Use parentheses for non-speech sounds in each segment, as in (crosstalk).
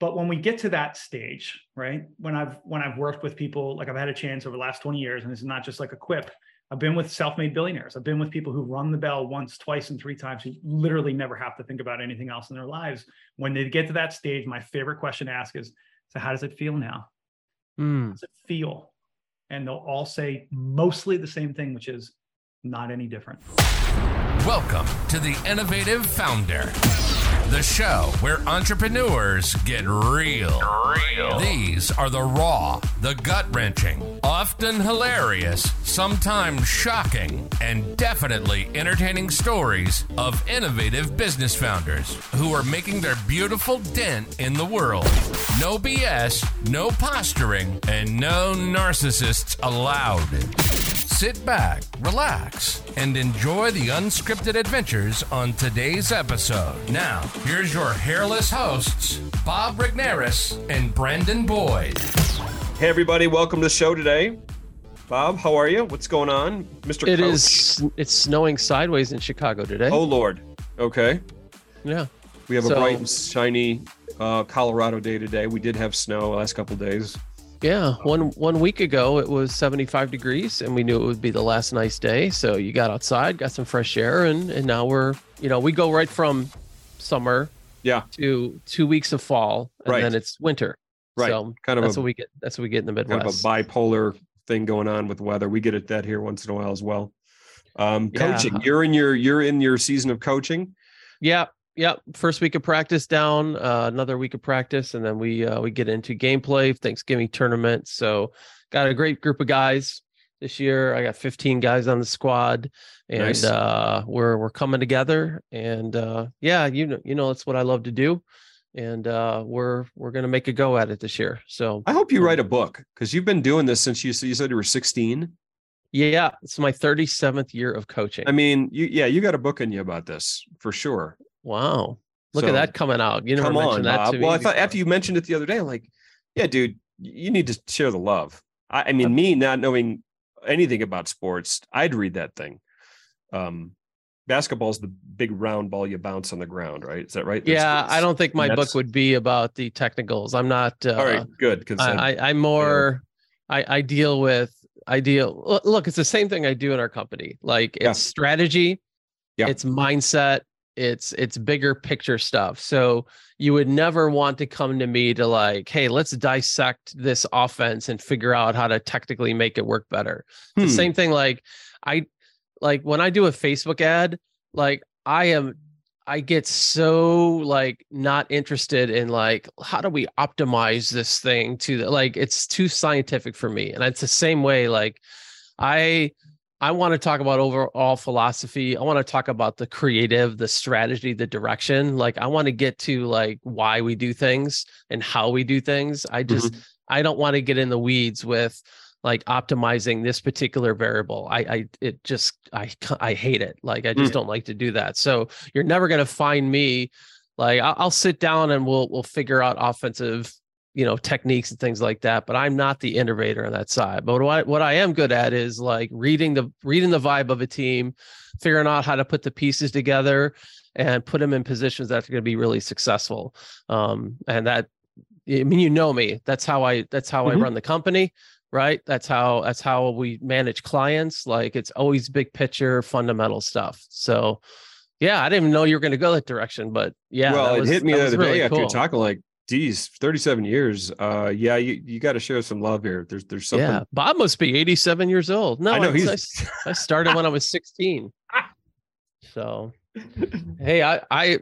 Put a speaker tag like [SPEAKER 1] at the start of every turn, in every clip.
[SPEAKER 1] but when we get to that stage, right? When I've when I've worked with people, like I've had a chance over the last 20 years, and this is not just like a quip. I've been with self-made billionaires. I've been with people who rung the bell once, twice, and three times who literally never have to think about anything else in their lives. When they get to that stage, my favorite question to ask is, so how does it feel now?
[SPEAKER 2] Mm.
[SPEAKER 1] How does it feel? And they'll all say mostly the same thing, which is not any different.
[SPEAKER 3] Welcome to the Innovative Founder, the show where entrepreneurs get real. real. These are the raw, the gut wrenching, often hilarious, sometimes shocking, and definitely entertaining stories of innovative business founders who are making their beautiful dent in the world. No BS, no posturing, and no narcissists allowed. Sit back, relax, and enjoy the unscripted adventures on today's episode. Now, here's your hairless hosts, Bob Rignaris and Brandon Boyd.
[SPEAKER 4] Hey, everybody, welcome to the show today. Bob, how are you? What's going on, Mr.
[SPEAKER 2] It
[SPEAKER 4] Coach?
[SPEAKER 2] is. It's snowing sideways in Chicago today.
[SPEAKER 4] Oh, Lord. Okay.
[SPEAKER 2] yeah.
[SPEAKER 4] We have a bright and shiny uh, Colorado day today. We did have snow the last couple days.
[SPEAKER 2] Yeah. One one week ago it was 75 degrees and we knew it would be the last nice day. So you got outside, got some fresh air, and and now we're you know we go right from summer
[SPEAKER 4] Yeah.
[SPEAKER 2] to two weeks of fall and
[SPEAKER 4] Right.
[SPEAKER 2] then it's winter.
[SPEAKER 4] Right.
[SPEAKER 2] So
[SPEAKER 4] kind of
[SPEAKER 2] that's
[SPEAKER 4] a
[SPEAKER 2] what we get. That's what we get in the Midwest.
[SPEAKER 4] kind of a bipolar thing going on with weather. We get at that here once in a while as well. Um,
[SPEAKER 2] Yeah.
[SPEAKER 4] coaching. You're in your you're in your season of coaching.
[SPEAKER 2] Yeah, yeah. First week of practice down, uh, another week of practice, and then we uh, we get into gameplay, Thanksgiving tournament. So got a great group of guys this year. I got 15 guys on the squad, and
[SPEAKER 4] Nice.
[SPEAKER 2] uh, we're we're coming together. And uh, yeah, you know, you know, that's what I love to do, and uh, we're we're gonna make a go at it this year. So
[SPEAKER 4] I hope you write a book because you've been doing this since you, you said you were 16.
[SPEAKER 2] yeah, it's my 37th year of coaching.
[SPEAKER 4] I mean, you yeah, you got a book in you about this for sure.
[SPEAKER 2] Wow, look
[SPEAKER 4] So-
[SPEAKER 2] at that coming out. You never mentioned
[SPEAKER 4] on,
[SPEAKER 2] that
[SPEAKER 4] Bob.
[SPEAKER 2] to me.
[SPEAKER 4] Well, I thought after you mentioned it the other day, I'm like, yeah, dude, you need to share the love. I, I mean, me not knowing anything about sports, I'd read that thing. Um, basketball is the big round ball you bounce on the ground, right? Is that right? There's-
[SPEAKER 2] Yeah, I don't think my book would be about the technicals. I'm not. Uh,
[SPEAKER 4] All right, good. Because
[SPEAKER 2] I, I, I'm more. I, I deal with. I deal. look- Look, it's the same thing I do in our company. Like it's
[SPEAKER 4] Yeah.
[SPEAKER 2] strategy.
[SPEAKER 4] Yeah.
[SPEAKER 2] It's mindset. It's it's bigger picture stuff. So you would never want to come to me to like, hey, let's dissect this offense and figure out how to technically make it work better.
[SPEAKER 4] Hmm.
[SPEAKER 2] the same thing. Like I, like when I do a Facebook ad, like I am I get so like not interested in like how do we optimize this thing to the, like it's too scientific for me and it's the same way like I I want to talk about overall philosophy. I want to talk about the creative, the strategy, the direction. Like I want to get to like why we do things and how we do things. I just mm-hmm. I don't want to get in the weeds with like optimizing this particular variable. I I it just I I hate it. Like I just mm. don't like to do that. So you're never going to find me like I'll, I'll sit down and we'll we'll figure out offensive you know techniques and things like that but i'm not the innovator on that side. But what I, what I am good at is like reading the reading the vibe of a team figuring out how to put the pieces together and put them in positions that are going to be really successful. Um and that i mean you know me that's how i that's how
[SPEAKER 4] Mhm.
[SPEAKER 2] i run the company right? That's how that's how we manage clients. Like it's always big picture fundamental stuff. So yeah i didn't even know you were going to go that direction but yeah
[SPEAKER 4] well, it
[SPEAKER 2] was-
[SPEAKER 4] hit me the other day
[SPEAKER 2] really
[SPEAKER 4] after you're
[SPEAKER 2] cool.
[SPEAKER 4] talking like, geez, 37 years. Uh, yeah, you, you got to share some love here. There's there's something.
[SPEAKER 2] Yeah, Bob must be 87 years old. No,
[SPEAKER 4] I know
[SPEAKER 2] I,
[SPEAKER 4] he's.
[SPEAKER 2] I, I started when I was 16. (laughs) So, hey, I, I,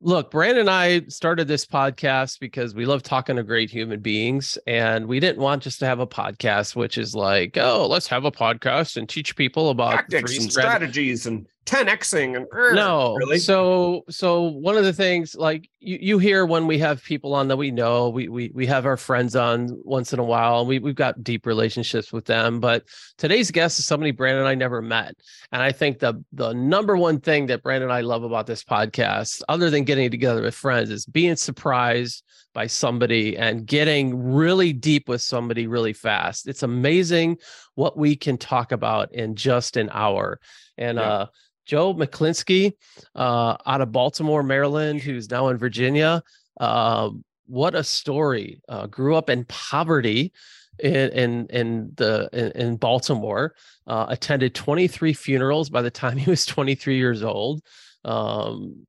[SPEAKER 2] look, Brandon and I started this podcast because we love talking to great human beings, and we didn't want just to have a podcast, which is like, oh, let's have a podcast and teach people about
[SPEAKER 4] tactics and
[SPEAKER 2] strat-
[SPEAKER 4] strategies and 10xing and
[SPEAKER 2] no
[SPEAKER 4] really
[SPEAKER 2] so so one of the things like you, you hear when we have people on that we know we, we we have our friends on once in a while and we, we've got deep relationships with them but today's guest is somebody brandon and i never met and i think the the number one thing that brandon and i love about this podcast other than getting together with friends is being surprised by somebody and getting really deep with somebody really fast it's amazing what we can talk about in just an hour and
[SPEAKER 4] Yeah.
[SPEAKER 2] uh Joe Mechlinski, uh, out of Baltimore, Maryland, who's now in Virginia. Um, what a story. Uh, grew up in poverty in in, in the in, in Baltimore. Uh, attended 23 funerals by the time (laughs) he was 23 years old. Um,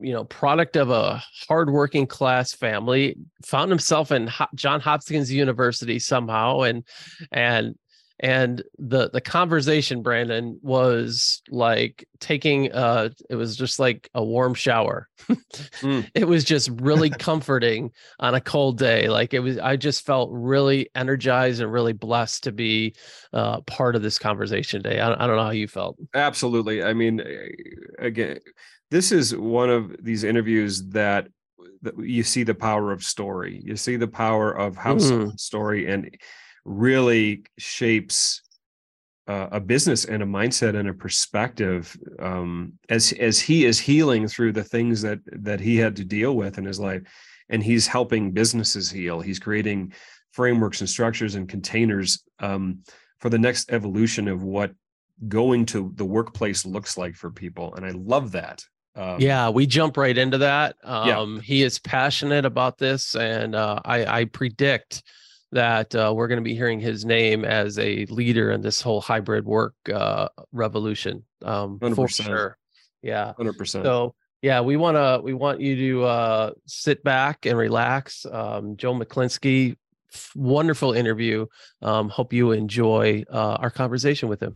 [SPEAKER 2] you know, product of a hardworking class family. Found himself in John Hopkins University somehow, and and and the the conversation brandon was like taking uh it was just like a warm shower (laughs)
[SPEAKER 4] Mm.
[SPEAKER 2] it was just really (laughs) comforting on a cold day like it was i just felt really energized and really blessed to be uh part of this conversation today i, I don't know how you felt
[SPEAKER 4] Absolutely. I mean, eh, again, this is one of these interviews that, you see the power of story. You see the power of how
[SPEAKER 2] Mm.
[SPEAKER 4] story and really shapes uh, a business and a mindset and a perspective um, as as he is healing through the things that that he had to deal with in his life, and he's helping businesses heal. He's creating frameworks and structures and containers um, for the next evolution of what going to the workplace looks like for people and i love that um,
[SPEAKER 2] yeah we jump right into that
[SPEAKER 4] Yeah.
[SPEAKER 2] um he is passionate about this and uh i i predict that uh, we're going to be hearing his name as a leader in this whole hybrid work uh revolution um for
[SPEAKER 4] 100%.
[SPEAKER 2] sure. Yeah.
[SPEAKER 4] 100%
[SPEAKER 2] so yeah we want to we want you to uh sit back and relax. Um joe Mechlinski f- wonderful interview. Um hope you enjoy uh our conversation with him.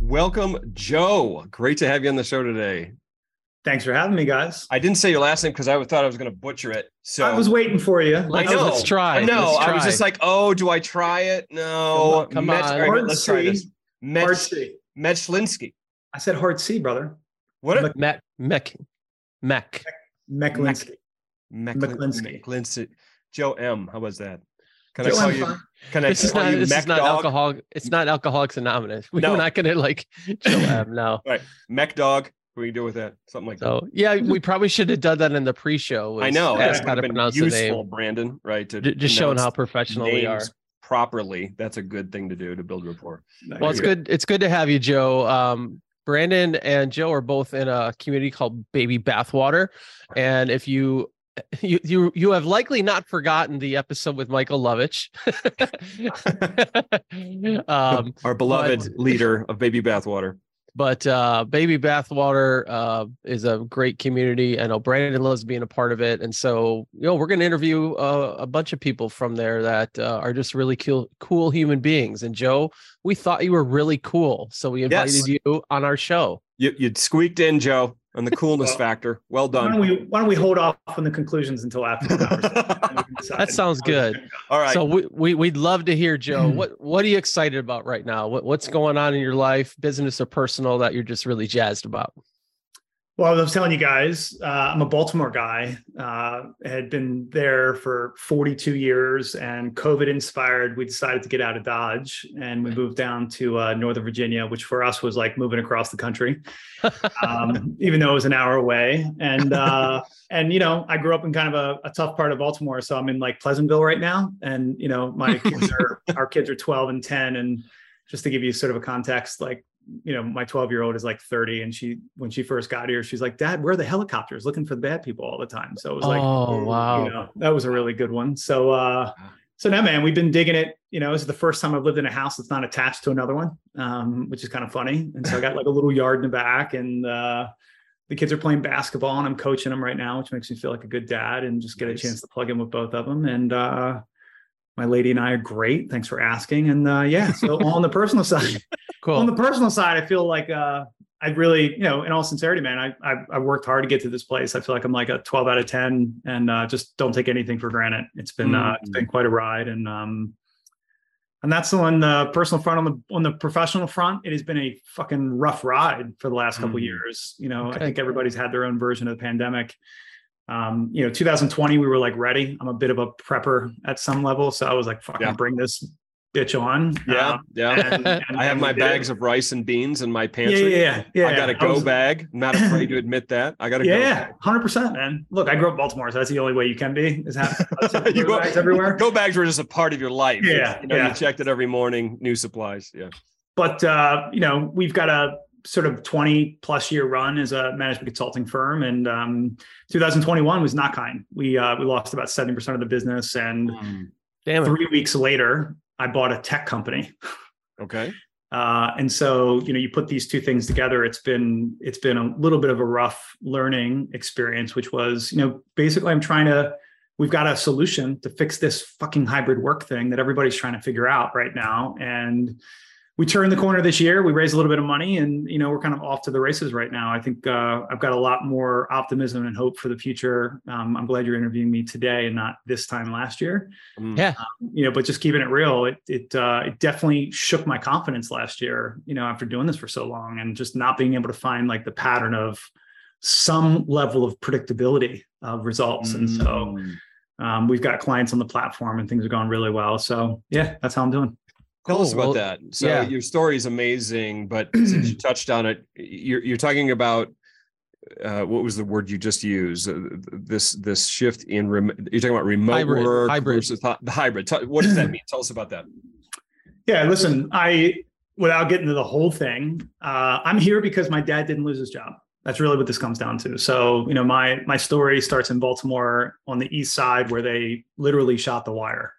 [SPEAKER 4] Welcome joe. Great to have you on the show today
[SPEAKER 1] Thanks for having me, guys.
[SPEAKER 4] i didn't say your last name because i thought i was going to butcher it so
[SPEAKER 1] I was waiting for you.
[SPEAKER 4] I
[SPEAKER 2] Let's-
[SPEAKER 4] know.
[SPEAKER 2] let's try.
[SPEAKER 4] no i was just like oh do i try it no
[SPEAKER 2] Come on, come
[SPEAKER 4] Metz-
[SPEAKER 2] on.
[SPEAKER 4] all right, let's try this
[SPEAKER 1] Hard
[SPEAKER 4] Metz,
[SPEAKER 1] C.
[SPEAKER 4] Metchlinsky.
[SPEAKER 1] I said hard C, brother.
[SPEAKER 4] what
[SPEAKER 1] Mc-
[SPEAKER 2] Mac Mech Mech.
[SPEAKER 1] Meklinsky.
[SPEAKER 4] McClinsky.
[SPEAKER 1] McClinsky.
[SPEAKER 4] McClinsky. joe m how was that can
[SPEAKER 1] Joe
[SPEAKER 4] i call
[SPEAKER 1] M.
[SPEAKER 4] you
[SPEAKER 1] fine.
[SPEAKER 4] can i
[SPEAKER 2] This is
[SPEAKER 4] call
[SPEAKER 2] not
[SPEAKER 4] you
[SPEAKER 2] this
[SPEAKER 4] Mech
[SPEAKER 2] is not
[SPEAKER 4] dog?
[SPEAKER 2] alcohol. It's not Alcoholics Anonymous. (laughs) We're
[SPEAKER 4] No.
[SPEAKER 2] not gonna like (laughs) Joe M. No.
[SPEAKER 4] right mech dog what do you do with that something like that
[SPEAKER 2] So yeah, we probably should have done that in the pre-show.
[SPEAKER 4] I know
[SPEAKER 2] Ask
[SPEAKER 4] that
[SPEAKER 2] how to
[SPEAKER 4] would have
[SPEAKER 2] pronounce the name.
[SPEAKER 4] Brandon. Right? To
[SPEAKER 2] J- Just showing how
[SPEAKER 4] pronounce
[SPEAKER 2] professional we are.
[SPEAKER 4] properly. That's a good thing to do to build rapport.
[SPEAKER 2] Well, it's good. It's good to have you, Joe. Um, Brandon and Joe are both in a community called Baby Bathwater, and if you (laughs) you you you have likely not forgotten the episode with Michael Lovitch. (laughs) (laughs) um,
[SPEAKER 4] Our beloved leader of Baby Bathwater.
[SPEAKER 2] But uh baby bathwater uh is a great community. I know brandon loves being a part of it. And so you know we're going to interview uh, a bunch of people from there that uh, are just really cool cool human beings. And joe we thought you were really cool. So we invited
[SPEAKER 4] Yes.
[SPEAKER 2] you on our show
[SPEAKER 4] You you squeaked in, Joe, on the coolness
[SPEAKER 1] Well,
[SPEAKER 4] factor. Well
[SPEAKER 1] Why don't
[SPEAKER 4] done.
[SPEAKER 1] we why don't we hold off on the conclusions until after the conversation? (laughs)
[SPEAKER 2] That sounds good.
[SPEAKER 4] All right.
[SPEAKER 2] so we, we we'd love to hear joe hmm. what what are you excited about right now what, what's going on in your life business or personal that you're just really jazzed about
[SPEAKER 1] Well, I was telling you guys, uh, I'm a Baltimore guy. Uh, had been there for 42 years, and COVID inspired. We decided to get out of Dodge, and we moved down to uh, Northern Virginia, which for us was like moving across the country, (laughs) um, even though it was an hour away. And uh, and you know, I grew up in kind of a, a tough part of Baltimore, so I'm in like Pleasantville right now, and you know, my kids are (laughs) our kids are 12 and 10, and just to give you sort of a context, like you know, my 12 year old is like 30 and she, when she first got here, she's like, dad, where are the helicopters looking for the bad people all the time? So it was like,
[SPEAKER 2] oh wow
[SPEAKER 1] you know, that was a really good one. So, uh, so now, man, we've been digging it. You know, this is the first time I've lived in a house that's not attached to another one, um, which is kind of funny. And so I got like a little yard in the back, and uh, the kids are playing basketball, and I'm coaching them right now, which makes me feel like a good dad and just get
[SPEAKER 4] Nice.
[SPEAKER 1] a chance to plug in with both of them. And uh, my lady and I are great. Thanks for asking. And uh, yeah, so on the personal (laughs) side,
[SPEAKER 2] cool
[SPEAKER 1] on the personal side, I feel like uh, I really, you know, in all sincerity, man, I, I I worked hard to get to this place. I feel like I'm like a 12 out of 10, and uh, just don't take anything for granted. It's been uh, it's been quite a ride, and um, and that's on the personal front. On the on the professional front, it has been a fucking rough ride for the last couple
[SPEAKER 4] Mm.
[SPEAKER 1] years. You know,
[SPEAKER 2] Okay.
[SPEAKER 1] I think everybody's had their own version of the pandemic. Um, you know, 2020, we were like ready. I'm a bit of a prepper at some level, so I was like, "Fucking
[SPEAKER 4] Yeah.
[SPEAKER 1] bring this bitch on."
[SPEAKER 4] yeah,
[SPEAKER 1] Uh,
[SPEAKER 4] yeah.
[SPEAKER 1] and- (laughs) and-
[SPEAKER 4] I have my
[SPEAKER 1] did.
[SPEAKER 4] bags of rice and beans in my
[SPEAKER 1] Yeah,
[SPEAKER 4] pantry.
[SPEAKER 1] yeah, yeah. yeah.
[SPEAKER 4] I got a go
[SPEAKER 1] was-
[SPEAKER 4] bag. I'm not afraid to (laughs) admit that. I got a go bag.
[SPEAKER 1] Yeah, hundred percent, man. Look, I grew up in Baltimore, so that's the only way you can be is have (laughs)
[SPEAKER 4] you go,
[SPEAKER 1] bags everywhere.
[SPEAKER 4] Go bags were just a part of your life.
[SPEAKER 1] Yeah,
[SPEAKER 4] You know,
[SPEAKER 1] yeah.
[SPEAKER 4] you checked it every morning, new supplies. Yeah.
[SPEAKER 1] But uh, you know, we've got a sort of 20 plus year run as a management consulting firm. And um, 2021 was not kind. We uh, we lost about 70% of the business. And
[SPEAKER 2] Damn it.
[SPEAKER 1] three weeks later, I bought a tech company.
[SPEAKER 4] Okay. (laughs)
[SPEAKER 1] Uh, and so, you know, you put these two things together. It's been it's been a little bit of a rough learning experience, which was, you know, basically I'm trying to. We've got a solution to fix this fucking hybrid work thing that everybody's trying to figure out right now, and we turned the corner this year. We raised a little bit of money, and you know we're kind of off to the races right now. I think uh, I've got a lot more optimism and hope for the future. Um, I'm glad you're interviewing me today and not this time last year.
[SPEAKER 4] Mm.
[SPEAKER 2] Yeah.
[SPEAKER 1] You know, but just keeping it real, it it uh, it definitely shook my confidence last year. You know, after doing this for so long and just not being able to find like the pattern of some level of predictability of results, and so
[SPEAKER 4] Mm.
[SPEAKER 1] um, we've got clients on the platform and things are going really well. So yeah, that's how I'm doing.
[SPEAKER 4] Tell us about
[SPEAKER 2] Well,
[SPEAKER 4] that. So
[SPEAKER 2] yeah.
[SPEAKER 4] your story is amazing, but (clears throat) since you touched on it, you're you're talking about uh, what was the word you just used? Uh, this this shift in rem- you're talking about remote
[SPEAKER 2] Hybrid,
[SPEAKER 4] work
[SPEAKER 2] hybrid.
[SPEAKER 4] versus the hybrid. Tell- What does that mean? Tell us about that.
[SPEAKER 1] Yeah, listen, I without getting to the whole thing, uh, I'm here because my dad didn't lose his job. That's really what this comes down to. So, you know, my my story starts in Baltimore on the east side where they literally shot the wire.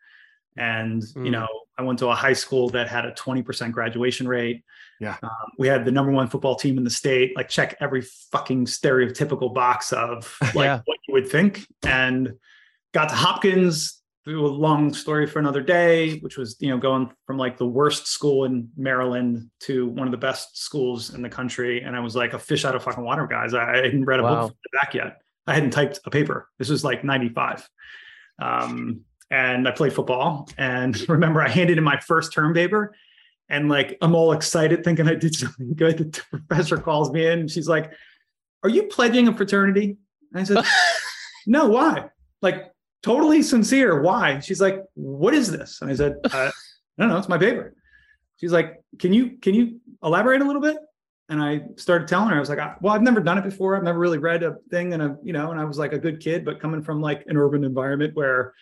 [SPEAKER 1] And, you
[SPEAKER 2] Mm.
[SPEAKER 1] know, I went to a high school that had a 20% graduation rate.
[SPEAKER 4] Yeah.
[SPEAKER 1] Um, we had the number one football team in the state, like check every fucking stereotypical box of (laughs) like
[SPEAKER 2] Yeah.
[SPEAKER 1] what you would think. And got to Hopkins, through a long story for another day, which was, you know, going from like the worst school in Maryland to one of the best schools in the country. And I was like a fish out of fucking water, guys. I, hadn't read a
[SPEAKER 2] Wow.
[SPEAKER 1] book from the back yet. I hadn't typed a paper. This was like 95. Um, and I played football. And (laughs) remember, I handed in my first term paper. And like, I'm all excited thinking I did (laughs) something good. The professor calls me in. And she's like, Are you pledging a fraternity? And I said, (laughs) No, why? Like, totally sincere. Why? She's like, What is this? And I said, uh, I don't know. It's my paper. She's like, Can you can you elaborate a little bit? And I started telling her, I was like, well, I've never done it before. I've never really read a thing. And, a, you know, and I was like a good kid, but coming from like an urban environment where,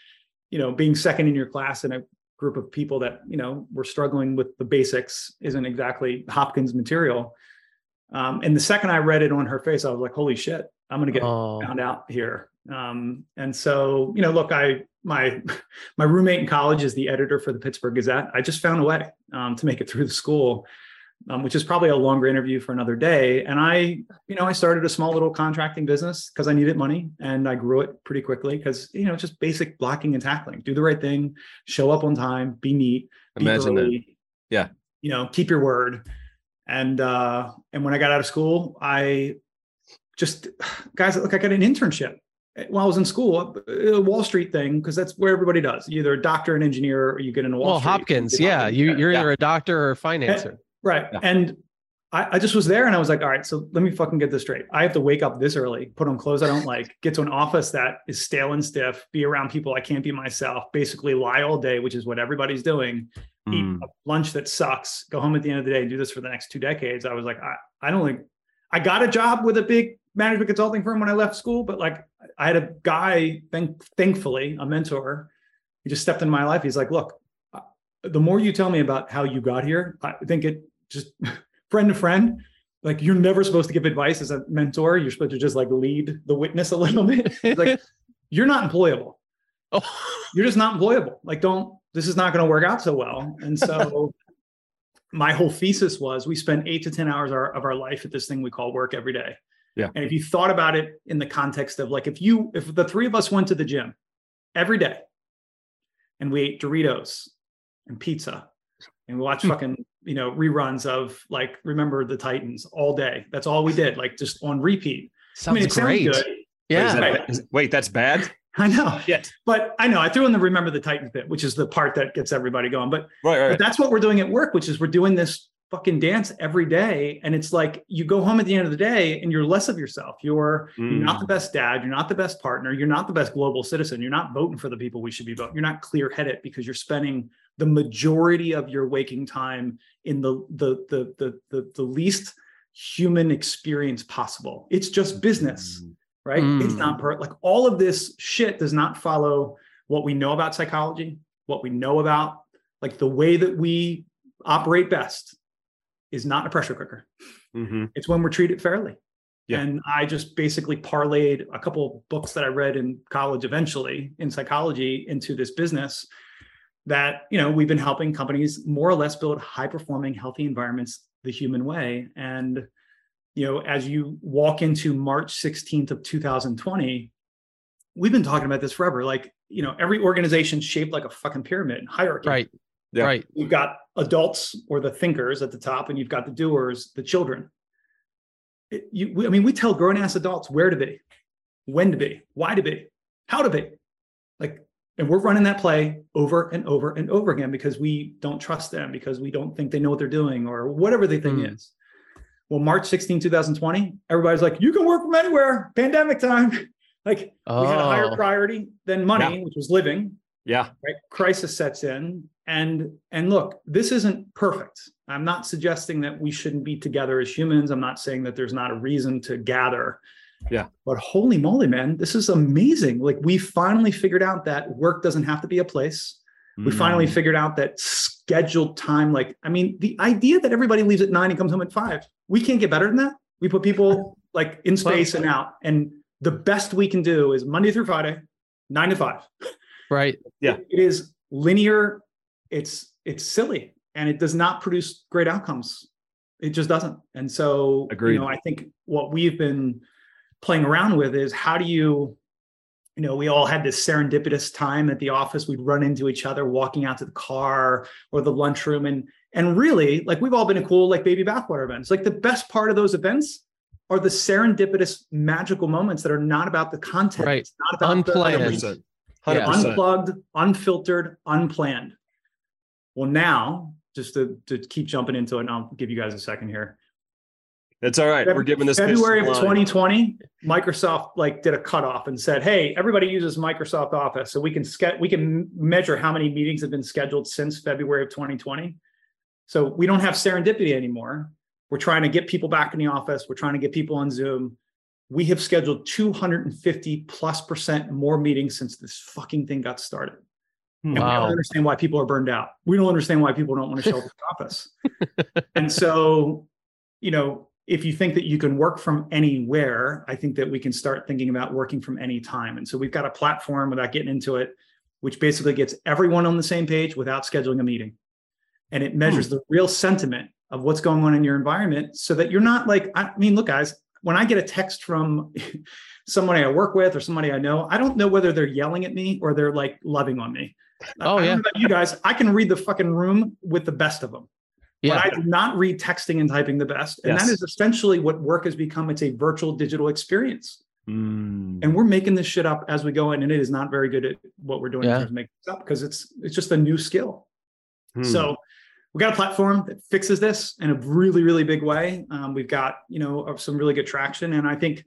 [SPEAKER 1] you know, being second in your class in a group of people that, you know, were struggling with the basics isn't exactly Hopkins material. Um, and the second I read it on her face, I was like, holy shit, I'm going to get
[SPEAKER 2] Oh,
[SPEAKER 1] found out here. Um, and so, you know, look, I my (laughs) my roommate in college is the editor for the Pittsburgh Gazette. I just found a way um, to make it through the school, um, which is probably a longer interview for another day. And I, you know, I started a small little contracting business because I needed money, and I grew it pretty quickly because you know just basic blocking and tackling. Do the right thing, show up on time, be neat, be
[SPEAKER 4] Imagine that. Yeah.
[SPEAKER 1] you know, keep your word. And uh, and when I got out of school, I just (sighs) guys look, I got an internship while I was in school, a Wall Street thing, because that's where everybody does. You're either a doctor, an engineer, or you get into Wall
[SPEAKER 2] well,
[SPEAKER 1] Street.
[SPEAKER 2] Hopkins.
[SPEAKER 1] You
[SPEAKER 2] Yeah, you you're
[SPEAKER 1] Yeah.
[SPEAKER 2] either a doctor or a financer.
[SPEAKER 1] Right.
[SPEAKER 4] Yeah.
[SPEAKER 1] And I, I just was there and I was like, all right, so let me fucking get this straight. I have to wake up this early, put on clothes I don't like, get to an office that is stale and stiff, be around people I can't be myself, basically lie all day, which is what everybody's doing eat
[SPEAKER 4] Mm.
[SPEAKER 1] a lunch that sucks, go home at the end of the day and do this for the next two decades. I was like, I, I don't think I got a job with a big management consulting firm when I left school, but like I had a guy, thank, thankfully, a mentor, he just stepped in my life. He's like, look, the more you tell me about how you got here, I think it just friend to friend, like you're never supposed to give advice as a mentor. You're supposed to just like lead the witness a little bit. (laughs) Like, you're not employable
[SPEAKER 2] Oh,
[SPEAKER 1] you're just not employable. Like, don't, this is not going to work out so well. And so (laughs) my whole thesis was we spend eight to 10 hours our, of our life at this thing we call work every day.
[SPEAKER 4] Yeah.
[SPEAKER 1] And if you thought about it in the context of like, if you, if the three of us went to the gym every day and we ate Doritos and pizza and we watched
[SPEAKER 2] Hmm.
[SPEAKER 1] fucking, you know, reruns of like, remember the Titans all day. That's all we did, like just on repeat.
[SPEAKER 2] sounds
[SPEAKER 1] I mean, it
[SPEAKER 2] great.
[SPEAKER 1] sounds good.
[SPEAKER 4] Wait,
[SPEAKER 2] Yeah.
[SPEAKER 4] that-
[SPEAKER 1] Right.
[SPEAKER 4] wait, that's bad.
[SPEAKER 1] I know.
[SPEAKER 4] yes
[SPEAKER 1] But I know I threw in the remember the Titans bit, which is the part that gets everybody going. But
[SPEAKER 4] Right, right.
[SPEAKER 1] but that's what we're doing at work, which is we're doing this fucking dance every day. And it's like you go home at the end of the day and you're less of yourself. You're, you're
[SPEAKER 4] Mm.
[SPEAKER 1] not the best dad. You're not the best partner. You're not the best global citizen. You're not voting for the people we should be voting. You're not clear headed because you're spending the majority of your waking time in the the the the the, the least human experience possible. It's just business
[SPEAKER 4] Mm.
[SPEAKER 1] right? It's
[SPEAKER 2] Mm.
[SPEAKER 1] not per like all of this shit does not follow what we know about psychology, what we know about like the way that we operate best is not a pressure cooker.
[SPEAKER 4] Mhm.
[SPEAKER 1] It's when we're treated fairly.
[SPEAKER 4] Yeah.
[SPEAKER 1] And I just basically parlayed a couple of books that I read in college eventually in psychology into this business that, you know, we've been helping companies more or less build high performing, healthy environments the human way. And, you know, as you walk into March 16th of 2020, we've been talking about this forever. Like, you know, every organization shaped like a fucking pyramid hierarchy
[SPEAKER 2] Right.
[SPEAKER 4] Yeah.
[SPEAKER 2] Right.
[SPEAKER 1] you've got adults or the thinkers at the top, and you've got the doers, the children. It- you, we- I mean, we tell grown ass adults where to be, when to be, why to be, how to be. And we're running that play over and over and over again because we don't trust them, because we don't think they know what they're doing, or whatever the thing
[SPEAKER 2] Hmm.
[SPEAKER 1] is. Well, March 16, 2020, everybody's like, you can work from anywhere, pandemic time. (laughs) like, we had a higher
[SPEAKER 2] Oh.
[SPEAKER 1] priority than money, which was living
[SPEAKER 4] Yeah.
[SPEAKER 1] right crisis sets in and and look this isn't perfect i'm not suggesting that we shouldn't be together as humans i'm not saying that there's not a reason to gather
[SPEAKER 4] Yeah.
[SPEAKER 1] but holy moly man this is amazing like we finally figured out that work doesn't have to be a place we finally
[SPEAKER 4] Mm.
[SPEAKER 1] figured out that scheduled time like i mean the idea that everybody leaves at nine and comes home at five we can't get better than that we put people (laughs) like in space and out and the best we can do is monday through friday nine to five
[SPEAKER 2] Right. Yeah.
[SPEAKER 1] It is linear it's it's silly and it does not produce great outcomes it just doesn't and so
[SPEAKER 4] Agreed.
[SPEAKER 1] you know i think what we've been playing around with is how do you you know we all had this serendipitous time at the office we'd run into each other walking out to the car or the lunchroom and and really like we've all been in cool like baby bathwater events like the best part of those events are the serendipitous magical moments that are not about the content
[SPEAKER 2] Right.
[SPEAKER 1] it's not about the-
[SPEAKER 2] Unplanned.
[SPEAKER 4] 100%.
[SPEAKER 2] Yeah.
[SPEAKER 1] unplugged, unfiltered, unplanned. Well, now just to, to keep jumping into it, and I'll give you guys a second here.
[SPEAKER 4] It's all right. We're giving this
[SPEAKER 1] February of 2020, Microsoft like did a cutoff and said, "Hey, everybody uses Microsoft Office, so we can ske- we can measure how many meetings have been scheduled since February of 2020." So we don't have serendipity anymore. We're trying to get people back in the office. We're trying to get people on Zoom. We have scheduled 250 plus percent more meetings since this fucking thing got started. Hmm. And we don't understand why people are burned out. We don't understand why people don't want to show up (laughs) at the office. And so, you know, if you think that you can work from anywhere, I think that we can start thinking about working from any time. And so we've got a platform without getting into it, which basically gets everyone on the same page without scheduling a meeting. And it measures hmm. the real sentiment of what's going on in your environment so that you're not like, I mean, look, guys, when I get a text from (laughs) somebody I work with or somebody I know, I don't know whether they're yelling at me or they're like loving on me.
[SPEAKER 2] Oh, yeah.
[SPEAKER 1] you guys, I can read the fucking room with the best of them.
[SPEAKER 2] Yeah.
[SPEAKER 1] But I do not read texting and typing the best. And
[SPEAKER 4] Yes.
[SPEAKER 1] that is essentially what work has become. It's a virtual digital experience.
[SPEAKER 4] Mm.
[SPEAKER 1] And we're making this shit up as we go in. And it is not very good at what we're doing in
[SPEAKER 2] Yeah.
[SPEAKER 1] terms of making this up because it's it's just a new skill.
[SPEAKER 4] Hmm.
[SPEAKER 1] So we got a platform that fixes this in a really, really big way. Um, we've got, you know, some really good traction. And I think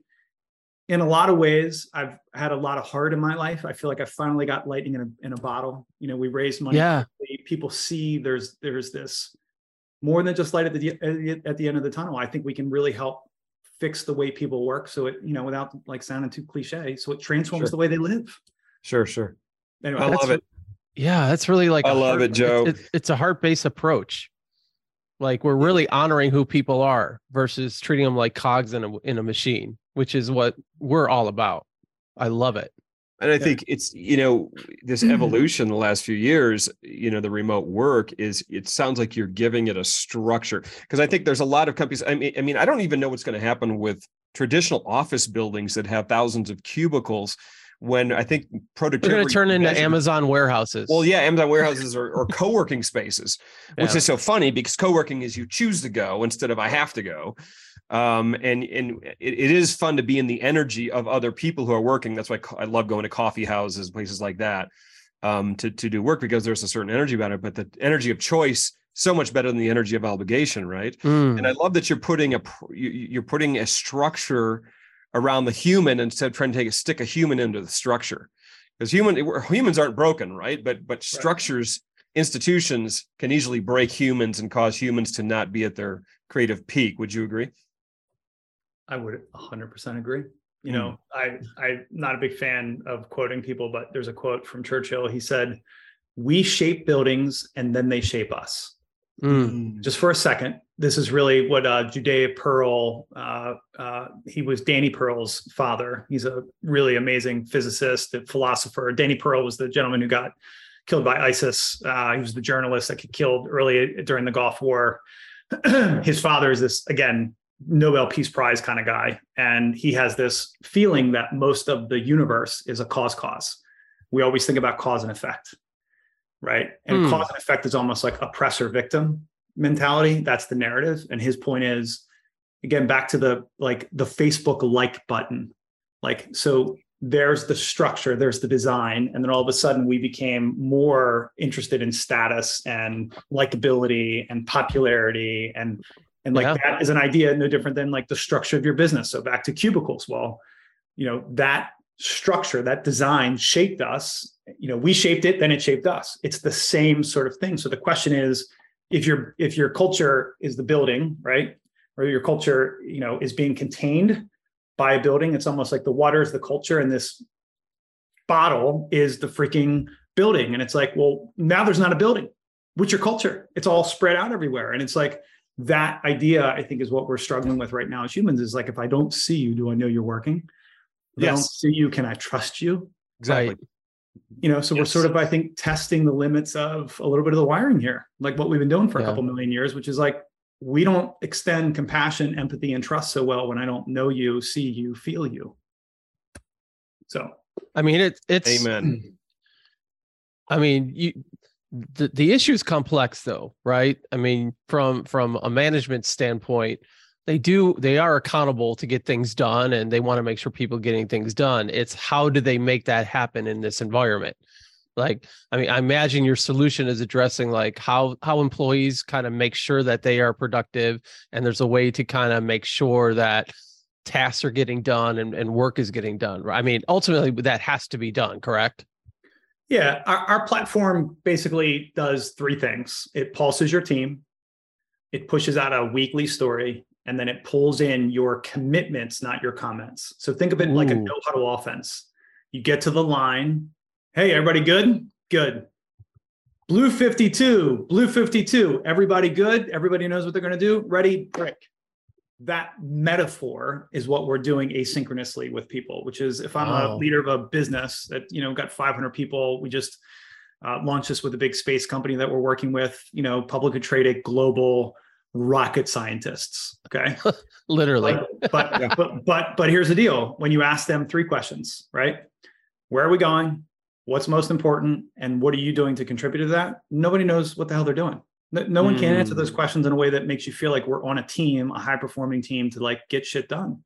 [SPEAKER 1] in a lot of ways, I've had a lot of heart in my life. I feel like I finally got lightning in a, in a bottle. You know, we raised money
[SPEAKER 2] Yeah.
[SPEAKER 1] people see there's there's this more than just light at the at the- end of the tunnel. I think we can really help fix the way people work, so it you know without like sounding too cliche, so it transforms
[SPEAKER 4] Sure.
[SPEAKER 1] the way they live.
[SPEAKER 4] Sure, sure.
[SPEAKER 1] Anyway,
[SPEAKER 4] I love it.
[SPEAKER 2] Yeah, that's really like
[SPEAKER 4] i love
[SPEAKER 2] heart-
[SPEAKER 4] it, Joe.
[SPEAKER 2] It's, it's a heart-based approach. Like we're really honoring who people are versus treating them like cogs in a in a machine, which is what we're all about. I love it.
[SPEAKER 4] And I
[SPEAKER 1] Yeah.
[SPEAKER 4] think it's, you know, this
[SPEAKER 1] Mhm.
[SPEAKER 4] evolution the last few years, you know, the remote work is it sounds like you're giving it a structure. Because I think there's a lot of companies. I mean, I mean, I don't even know what's going to happen with traditional office buildings that have thousands of cubicles when I think
[SPEAKER 2] We're
[SPEAKER 4] productivity
[SPEAKER 2] going to turn into Amazon warehouses.
[SPEAKER 4] Well, yeah, Amazon warehouses (laughs) or, or co-working spaces, which
[SPEAKER 2] Yeah.
[SPEAKER 4] is so funny because co-working is you choose to go instead of I have to go. Um, and and it, it is fun to be in the energy of other people who are working. That's why I love going to coffee houses, places like that, um, to to do work because there's a certain energy about it. But the energy of choice so much better than the energy of obligation, right?
[SPEAKER 2] Mm,
[SPEAKER 4] And I love that you're putting a you- you- you're putting a structure around the human instead of trying to take a stick a human into the structure because human humans aren't broken right but but structures institutions can easily break humans and cause humans to not be at their creative peak would you agree
[SPEAKER 1] I would 100% agree. You
[SPEAKER 4] Hmm.
[SPEAKER 1] know, I I'm not a big fan of quoting people, but there's a quote from Churchill. He said, "We shape buildings and then they shape us."
[SPEAKER 2] mm,
[SPEAKER 1] Just for a second, this is really what uh, Judea Pearl. Uh, uh, he was Danny Pearl's father. He's a really amazing physicist and philosopher. Danny Pearl was the gentleman who got killed by ISIS. Uh, he was the journalist that got killed early during the Gulf War. (clears throat) His father is this again Nobel Peace Prize kind of guy, and he has this feeling that most of the universe is a cause cause. We always think about cause and effect, right? And
[SPEAKER 2] Hmm.
[SPEAKER 1] cause and effect is almost like oppressor victim mentality. That's the narrative. And his point is, again, back to the like the Facebook like button. Like, so there's the structure, there's the design, and then all of a sudden we became more interested in status and likability and popularity and and like
[SPEAKER 2] Yeah.
[SPEAKER 1] that is an idea no different than like the structure of your business. So back to cubicles. Well, you know, that structure, that design shaped us. You know, we shaped it, then it shaped us. It's the same sort of thing. So the question is, if your if your culture is the building, right? Or your culture, you know, is being contained by a building, it's almost like the water is the culture and this bottle is the freaking building. And it's like, well, now there's not a building. What's your culture? It's all spread out everywhere. And it's like that idea, I think, is what we're struggling with right now as humans is like, if I don't see you, do I know you're working? If I don't see you, can I trust you?
[SPEAKER 4] Exactly.
[SPEAKER 2] Right.
[SPEAKER 1] You know, so we're sort of, I think, testing the limits of a little bit of the wiring here, like what we've been doing for a couple million years, which is like we don't extend compassion, empathy, and trust so well when I don't know you, see you, feel you. So
[SPEAKER 2] I mean, it, it's
[SPEAKER 4] Amen. (clears throat)
[SPEAKER 2] I mean, you the, the issue is complex though, right? I mean, from from a management standpoint, they do they are accountable to get things done and they want to make sure people getting things done. It's how do they make that happen in this environment? Like, I mean, I imagine your solution is addressing like how how employees kind of make sure that they are productive and there's a way to kind of make sure that tasks are getting done and, and work is getting done. I mean, ultimately that has to be done, correct?
[SPEAKER 1] Yeah, our, our platform basically does three things. It pulses your team, it pushes out a weekly story, and then it pulls in your commitments, not your comments. So think of it like a no huddle offense. You get to the line. Hey, everybody good? Good. Blue 52, blue 52. Everybody good? Everybody knows what they're going to do? Ready? Break. That metaphor is what we're doing asynchronously with people, which is if I'm
[SPEAKER 2] Wow.
[SPEAKER 1] a leader of a business that, you know, got 500 people, we just uh, launched this with a big space company that we're working with, you know, publicly traded global rocket scientists. Okay. (laughs)
[SPEAKER 2] Literally.
[SPEAKER 1] Like, but (laughs) but but but here's the deal: when you ask them three questions, right? Where are we going? What's most important? And what are you doing to contribute to that? Nobody knows what the hell they're doing. No, no one can answer those
[SPEAKER 4] Hmm.
[SPEAKER 1] questions in a way that makes you feel like we're on a team, a high performing team to like get shit done.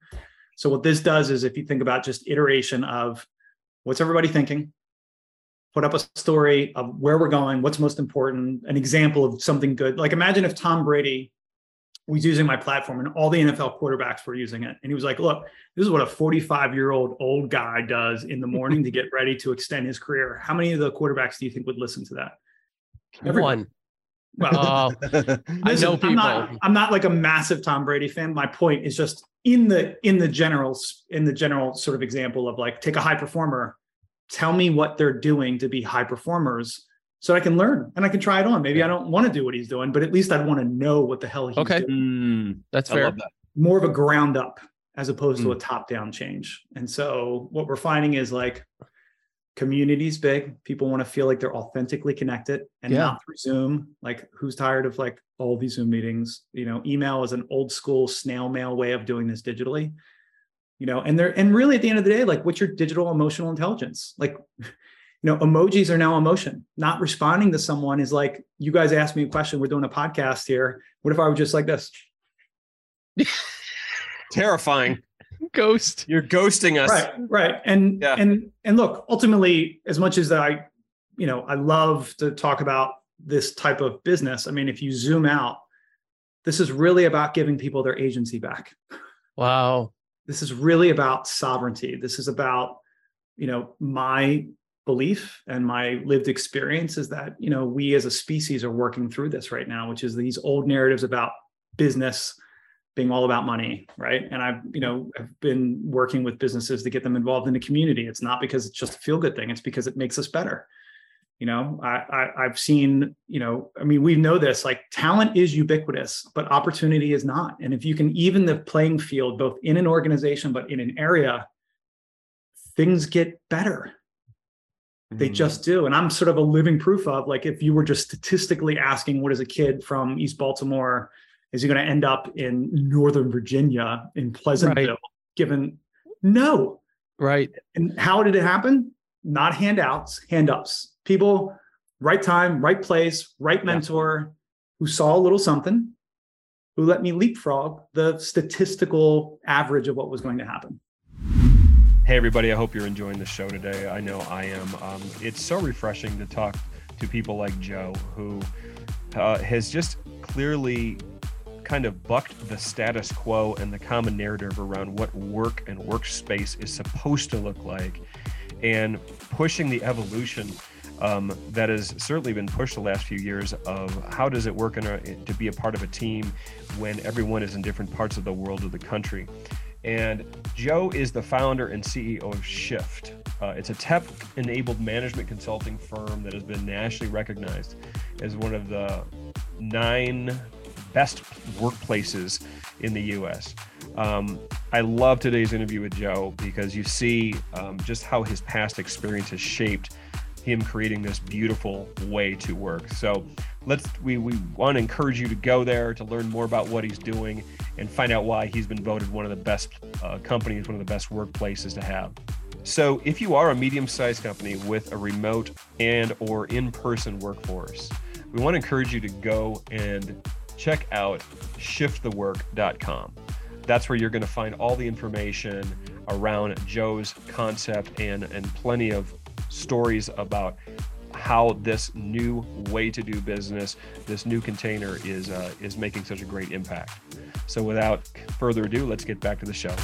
[SPEAKER 1] So what this does is if you think about just iteration of what's everybody thinking, put up a story of where we're going, what's most important, an example of something good. Like imagine if Tom Brady was using my platform and all the NFL quarterbacks were using it. And he was like, look, this is what a 45 year old old guy does in the morning to get ready to extend his career. How many of the quarterbacks do you think would listen to that? Everyone.
[SPEAKER 2] One.
[SPEAKER 1] Well,
[SPEAKER 2] I
[SPEAKER 1] listen,
[SPEAKER 2] know
[SPEAKER 1] I'm not,
[SPEAKER 2] people.
[SPEAKER 1] I'm not like a massive Tom Brady fan. My point is just in the in the general in the general sort of example of like take a high performer, tell me what they're doing to be high performers so I can learn and I can try it on. Maybe I don't want to do what he's doing, but at least I'd want to know what the hell he's
[SPEAKER 2] Okay.
[SPEAKER 1] doing.
[SPEAKER 4] Mm,
[SPEAKER 2] that's
[SPEAKER 4] I
[SPEAKER 2] fair.
[SPEAKER 4] that.
[SPEAKER 1] More of a ground up as opposed to a top down change. And so what we're finding is like community's big. People want to feel like they're authentically connected and
[SPEAKER 2] Yeah.
[SPEAKER 1] not through Zoom. Like who's tired of like all these Zoom meetings? You know, email is an old school snail mail way of doing this digitally. You know, and they're and really at the end of the day, like what's your digital emotional intelligence? Like, (laughs) you know, emojis are now emotion. Not responding to someone is like, you guys asked me a question. We're doing a podcast here. What if I were just like this? (laughs) (laughs)
[SPEAKER 4] Terrifying.
[SPEAKER 2] Ghost.
[SPEAKER 4] You're ghosting us.
[SPEAKER 1] right right and
[SPEAKER 4] Yeah.
[SPEAKER 1] and and look ultimately as much as i you know i love to talk about this type of business i mean if you zoom out this is really about giving people their agency back
[SPEAKER 2] Wow.
[SPEAKER 1] this is really about sovereignty this is about you know my belief and my lived experience is that you know we as a species are working through this right now which is these old narratives about business being all about money right and i've you know I've been working with businesses to get them involved in the community it's not because it's just a feel good thing it's because it makes us better You know, I, I I've seen, you know, I mean, we know this. Like talent is ubiquitous, but opportunity is not. And if you can even the playing field, both in an organization but in an area, things get better. They
[SPEAKER 4] Mhm.
[SPEAKER 1] just do. And I'm sort of a living proof of like if you were just statistically asking what is a kid from East Baltimore, is he going to end up in Northern Virginia in Pleasantville? Given no.
[SPEAKER 2] Right.
[SPEAKER 1] And how did it happen? Not handouts, hand ups. People, right time, right place, right mentor, who saw a little something, who let me leapfrog the statistical average of what was going to happen.
[SPEAKER 4] Hey, everybody, I hope you're enjoying the show today. I know I am. Um, it's so refreshing to talk to people like Joe, who uh, has just clearly kind of bucked the status quo and the common narrative around what work and workspace is supposed to look like and pushing the evolution um, that has certainly been pushed the last few years of how does it work a, to be a part of a team when everyone is in different parts of the world or the country. And Joe is the founder and CEO of Shift. Uh, it's a tech enabled management consulting firm that has been nationally recognized as one of the nine best workplaces in the US. Um, I love today's interview with Joe because you see um, just how his past experience has shaped him creating this beautiful way to work. So let's we we want to encourage you to go there to learn more about what he's doing and find out why he's been voted one of the best uh, companies, one of the best workplaces to have. So if you are a medium-sized company with a remote and or in-person workforce, we want to encourage you to go and check out shiftthework.com. That's where you're going to find all the information around Joe's concept and and plenty of stories about how this new way to do business, this new container is uh, is making such a great impact. So without further ado, let's get back to the show.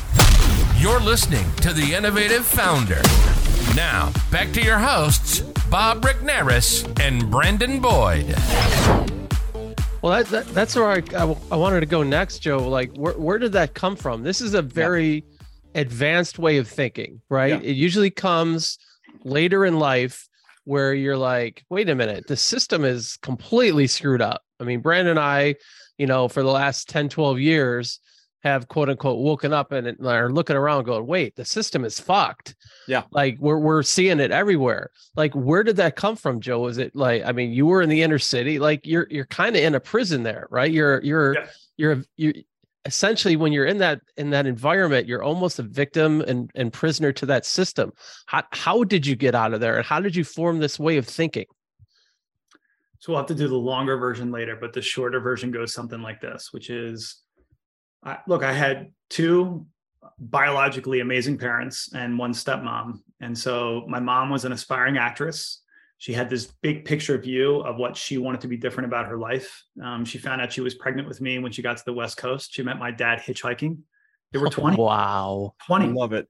[SPEAKER 3] You're listening to The Innovative Founder. Now, back to your hosts, Bob Rickneris and Brandon Boyd.
[SPEAKER 2] Well, that, that that's where I, I I wanted to go next, Joe. Like, where where did that come from? This is a very advanced way of thinking, right?
[SPEAKER 4] Yeah.
[SPEAKER 2] It usually comes later in life where you're like, wait a minute, the system is completely screwed up. I mean, Brandon and I, you know, for the last 10, 12 years have quote unquote woken up and are looking around going, wait, the system is fucked.
[SPEAKER 4] Yeah.
[SPEAKER 2] Like we're we're seeing it everywhere. Like, where did that come from, Joe? Is it like, I mean, you were in the inner city, like you're you're kind of in a prison there, right? You're you're
[SPEAKER 1] Yeah.
[SPEAKER 2] you're you essentially when you're in that in that environment, you're almost a victim and, and prisoner to that system. How how did you get out of there and how did you form this way of thinking?
[SPEAKER 1] So we'll have to do the longer version later, but the shorter version goes something like this, which is I, look, I had two biologically amazing parents and one stepmom. And so my mom was an aspiring actress. She had this big picture view of what she wanted to be different about her life. Um, she found out she was pregnant with me when she got to the West Coast. She met my dad hitchhiking. They were (laughs) 20.
[SPEAKER 2] Wow.
[SPEAKER 1] 20
[SPEAKER 4] I love it.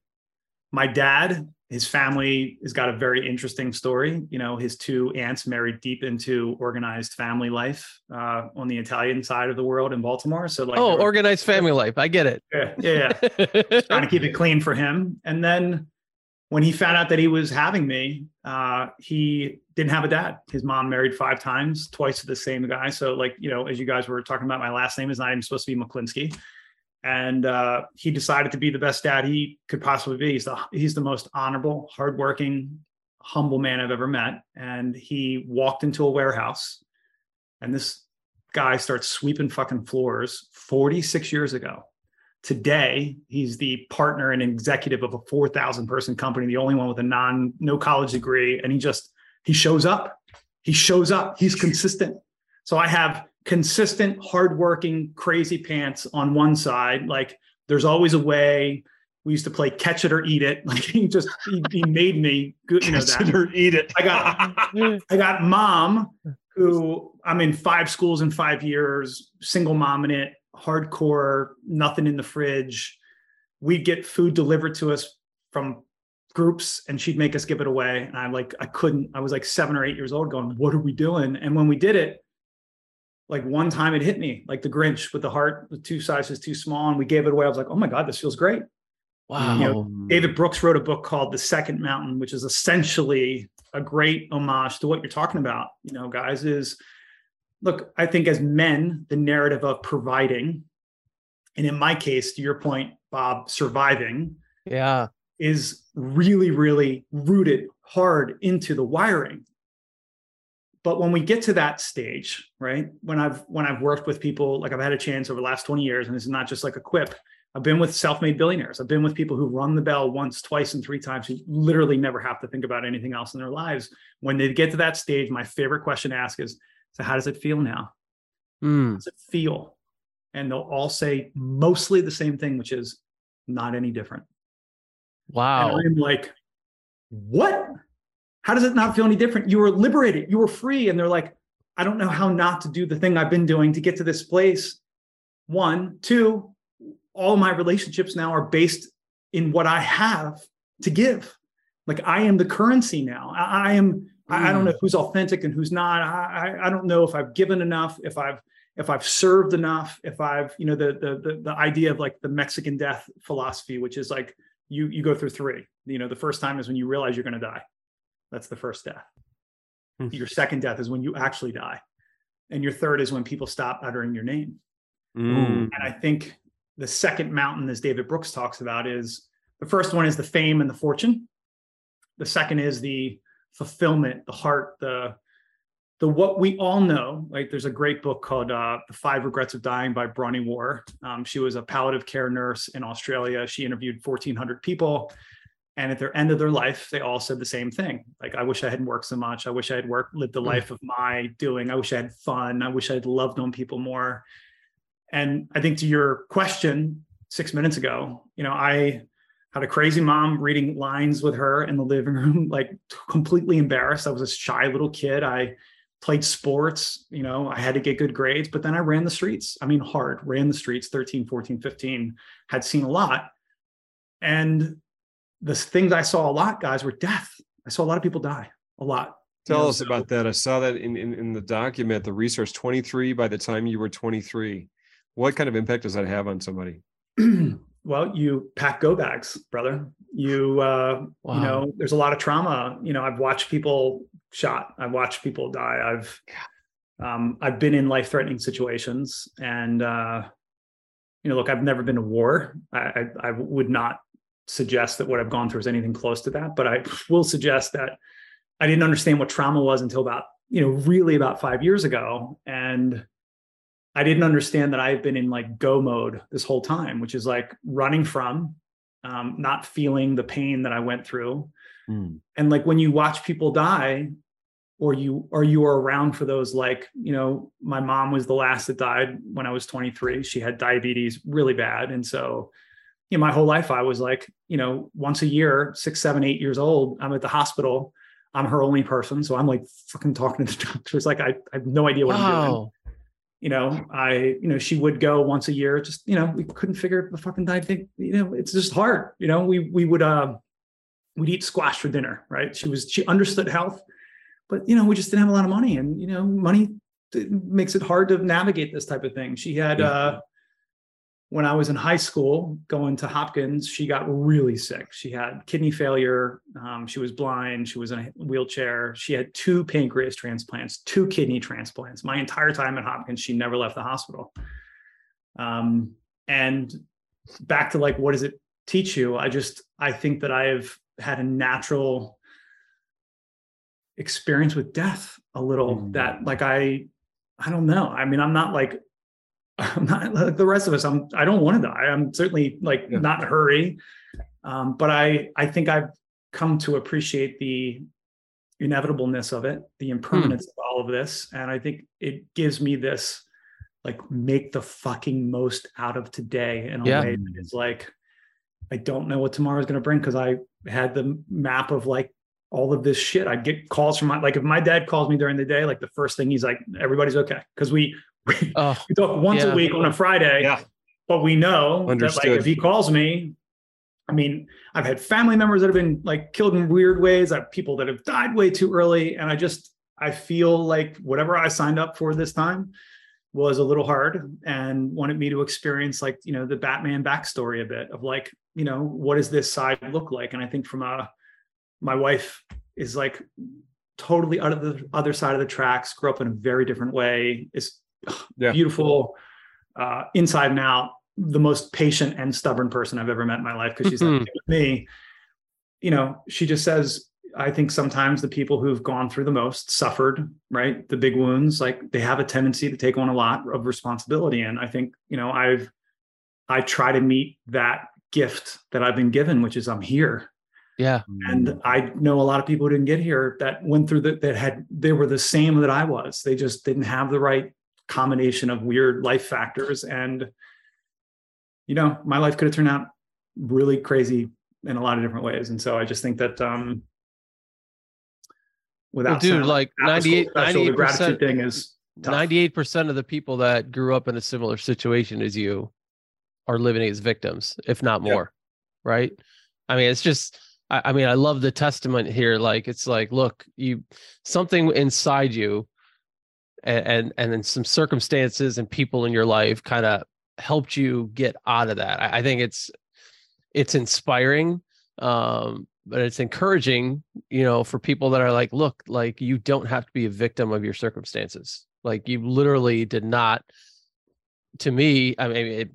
[SPEAKER 1] my dad his family has got a very interesting story you know his two aunts married deep into organized family life uh, on the italian side of the world in baltimore so like
[SPEAKER 2] oh,
[SPEAKER 1] were-
[SPEAKER 2] organized family life. I get it.
[SPEAKER 1] yeah yeah, yeah. trying to keep it clean for him and then when he found out that he was having me uh, he didn't have a dad his mom married five times twice to the same guy so like you know as you guys were talking about my last name is not even supposed to be Mechlinski and uh, he decided to be the best dad he could possibly be. He's the he's the most honorable, hardworking, humble man I've ever met. And he walked into a warehouse, and this guy starts sweeping fucking floors 46 years ago. Today, he's the partner and executive of a 4,000 person company, the only one with a non no college degree, and he just he shows up. He shows up. He's consistent. So I have consistent, hardworking, crazy pants on one side. Like there's always a way. We used to play catch it or eat it. (laughs) Like he just he, he made me good. You know that.
[SPEAKER 4] Consider eat it.
[SPEAKER 1] I got I got mom who I'm in five schools in five years, single mom in it, hardcore, nothing in the fridge. We'd get food delivered to us from groups and she'd make us give it away. And I like I couldn't, I was like seven or eight years old going, what are we doing? And when we did it, like one time it hit me like the Grinch with the heart, the two sizes too small, and we gave it away. I was like, oh my God, this feels great.
[SPEAKER 2] Wow.
[SPEAKER 1] You know, David Brooks wrote a book called The Second Mountain, which is essentially a great homage to what you're talking about, you know, guys, is look, I think as men, the narrative of providing, and in my case, to your point, Bob, surviving
[SPEAKER 2] Yeah.
[SPEAKER 1] is really, really rooted hard into the wiring. But when we get to that stage, right? When I've when I've worked with people, like I've had a chance over the last 20 years, and this is not just like a quip. I've been with self-made billionaires. I've been with people who run the bell once, twice, and three times, who literally never have to think about anything else in their lives. When they get to that stage, my favorite question to ask is, so how does it feel now?
[SPEAKER 2] Mm.
[SPEAKER 1] How does it feel? And they'll all say mostly the same thing, which is not any different.
[SPEAKER 2] Wow.
[SPEAKER 1] And I'm like, what? How does it not feel any different? You were liberated, you were free. And they're like, I don't know how not to do the thing I've been doing to get to this place. One, two, all my relationships now are based in what I have to give. Like I am the currency now. I, I am, I, I don't know mm. who's authentic and who's not. I, I, I don't know if I've given enough, if I've if I've served enough, if I've, you know, the the the, the idea of like the Mexican death philosophy, which is like you you go through three. You know, the first time is when you realize you're going to die. That's the first death.
[SPEAKER 4] Hmm.
[SPEAKER 1] Your second death is when you actually die, and your third is when people stop uttering your name.
[SPEAKER 4] Mm.
[SPEAKER 1] And I think the second mountain, as David Brooks talks about, is the first one is the fame and the fortune. The second is the fulfillment, the heart, the the what we all know. Like there's a great book called uh, "The Five Regrets of Dying" by Bronnie Ware. Um, she was a palliative care nurse in Australia. She interviewed 1,400 people, and at their end of their life, they all said the same thing: like, "I wish I hadn't worked so much. I wish I had worked, lived the
[SPEAKER 2] Mm.
[SPEAKER 1] life of my doing. I wish I had fun. I wish I had loved on people more." And I think to your question six minutes ago, you know, I had a crazy mom reading lines with her in the living room, (laughs) like completely embarrassed. I was a shy little kid. I played sports, you know, I had to get good grades, but then I ran the streets. I mean, hard, ran the streets 13, 14, 15, had seen a lot. And the things I saw a lot, guys, were death. I saw a lot of people die, a lot. you
[SPEAKER 4] Tell
[SPEAKER 1] know,
[SPEAKER 4] us
[SPEAKER 1] so-
[SPEAKER 4] about that. I saw that in, in in the document, the research 23 by the time you were 23. What kind of impact does that have on somebody? (clears throat)
[SPEAKER 1] well, you pack go bags, brother. You, uh,
[SPEAKER 2] Wow.
[SPEAKER 1] you know, there's a lot of trauma. You know, I've watched people shot. I've watched people die. I've, um, I've been in life threatening situations and, uh, you know, look, I've never been to war. I, I, I would not suggest that what I've gone through is anything close to that, but I (laughs) will suggest that I didn't understand what trauma was until about, you know, really about five years ago. And, I didn't understand that I've been in like go mode this whole time, which is like running from, um, not feeling the pain that I went through.
[SPEAKER 4] Mm.
[SPEAKER 1] And like when you watch people die, or you or you are around for those, like, you know, my mom was the last that died when I was 23. She had diabetes really bad. And so, you know, my whole life I was like, you know, once a year, six, seven, eight years old, I'm at the hospital. I'm her only person. So I'm like fucking talking to the (laughs) doctors. Like I, I have no idea what I'm doing you know, I, you know, she would go once a year, just, you know, we couldn't figure the fucking diet thing, you know, it's just hard. You know, we we would uh we'd eat squash for dinner, right? She was she understood health, but you know, we just didn't have a lot of money. And you know, money makes it hard to navigate this type of thing. She had
[SPEAKER 4] Yeah.
[SPEAKER 1] uh when I was in high school going to Hopkins, she got really sick. She had kidney failure. Um, she was blind. She was in a wheelchair. She had two pancreas transplants, two kidney transplants. My entire time at Hopkins, she never left the hospital. Um, and back to like, what does it teach you? I just, I think that I've had a natural experience with death a little
[SPEAKER 4] Mm.
[SPEAKER 1] that like I, I don't know. I mean, I'm not like I'm not like the rest of us. I'm I don't want to die. I'm certainly like
[SPEAKER 4] Yeah.
[SPEAKER 1] not in a hurry. Um, but I I think I've come to appreciate the inevitableness of it, the impermanence of all of this. And I think it gives me this like make the fucking most out of today in a
[SPEAKER 2] Yeah.
[SPEAKER 1] way that is like I don't know what tomorrow is going to bring because I had the map of like all of this shit. I'd get calls from my like if my dad calls me during the day, like the first thing he's like, everybody's okay. Because we we,
[SPEAKER 2] Oh,
[SPEAKER 1] we talk once
[SPEAKER 2] Yeah.
[SPEAKER 1] a week on a Friday,
[SPEAKER 4] Yeah.
[SPEAKER 1] but we know that like if he calls me, I mean, I've had family members that have been like killed in weird ways. I have people that have died way too early. And I just I feel like whatever I signed up for this time was a little hard and wanted me to experience like, you know, the Batman backstory a bit of like, you know, what does this side look like? And I think from a my wife is like totally out of the other side of the tracks, grew up in a very different way, is
[SPEAKER 4] Yeah.
[SPEAKER 1] beautiful, uh, inside and out, the most patient and stubborn person I've ever met in my life. Cause she's like,
[SPEAKER 2] Mhm.
[SPEAKER 1] with me, you know, she just says, I think sometimes the people who've gone through the most suffered, right? The big wounds, like they have a tendency to take on a lot of responsibility. And I think, you know, I've, I try to meet that gift that I've been given, which is I'm here.
[SPEAKER 2] Yeah.
[SPEAKER 1] And I know a lot of people who didn't get here that went through that, that had, they were the same that I was. They just didn't have the right combination of weird life factors. And, you know, my life could have turned out really crazy in a lot of different ways. And so I just think that, um,
[SPEAKER 2] Well,
[SPEAKER 1] without
[SPEAKER 2] dude,
[SPEAKER 1] sounding
[SPEAKER 2] like 98,
[SPEAKER 1] special, the
[SPEAKER 2] 98%,
[SPEAKER 1] gratitude thing is tough.
[SPEAKER 2] 98% of the people that grew up in a similar situation as you are living as victims, if not more. Right. I mean, it's just, I, I mean, I love the testament here. Like, it's like, look, you, something inside you and, and, then some circumstances and people in your life kind of helped you get out of that. I, I think it's, it's inspiring. Um, but it's encouraging, you know, for people that are like, look, like you don't have to be a victim of your circumstances. Like you literally did not. To me, I mean, it,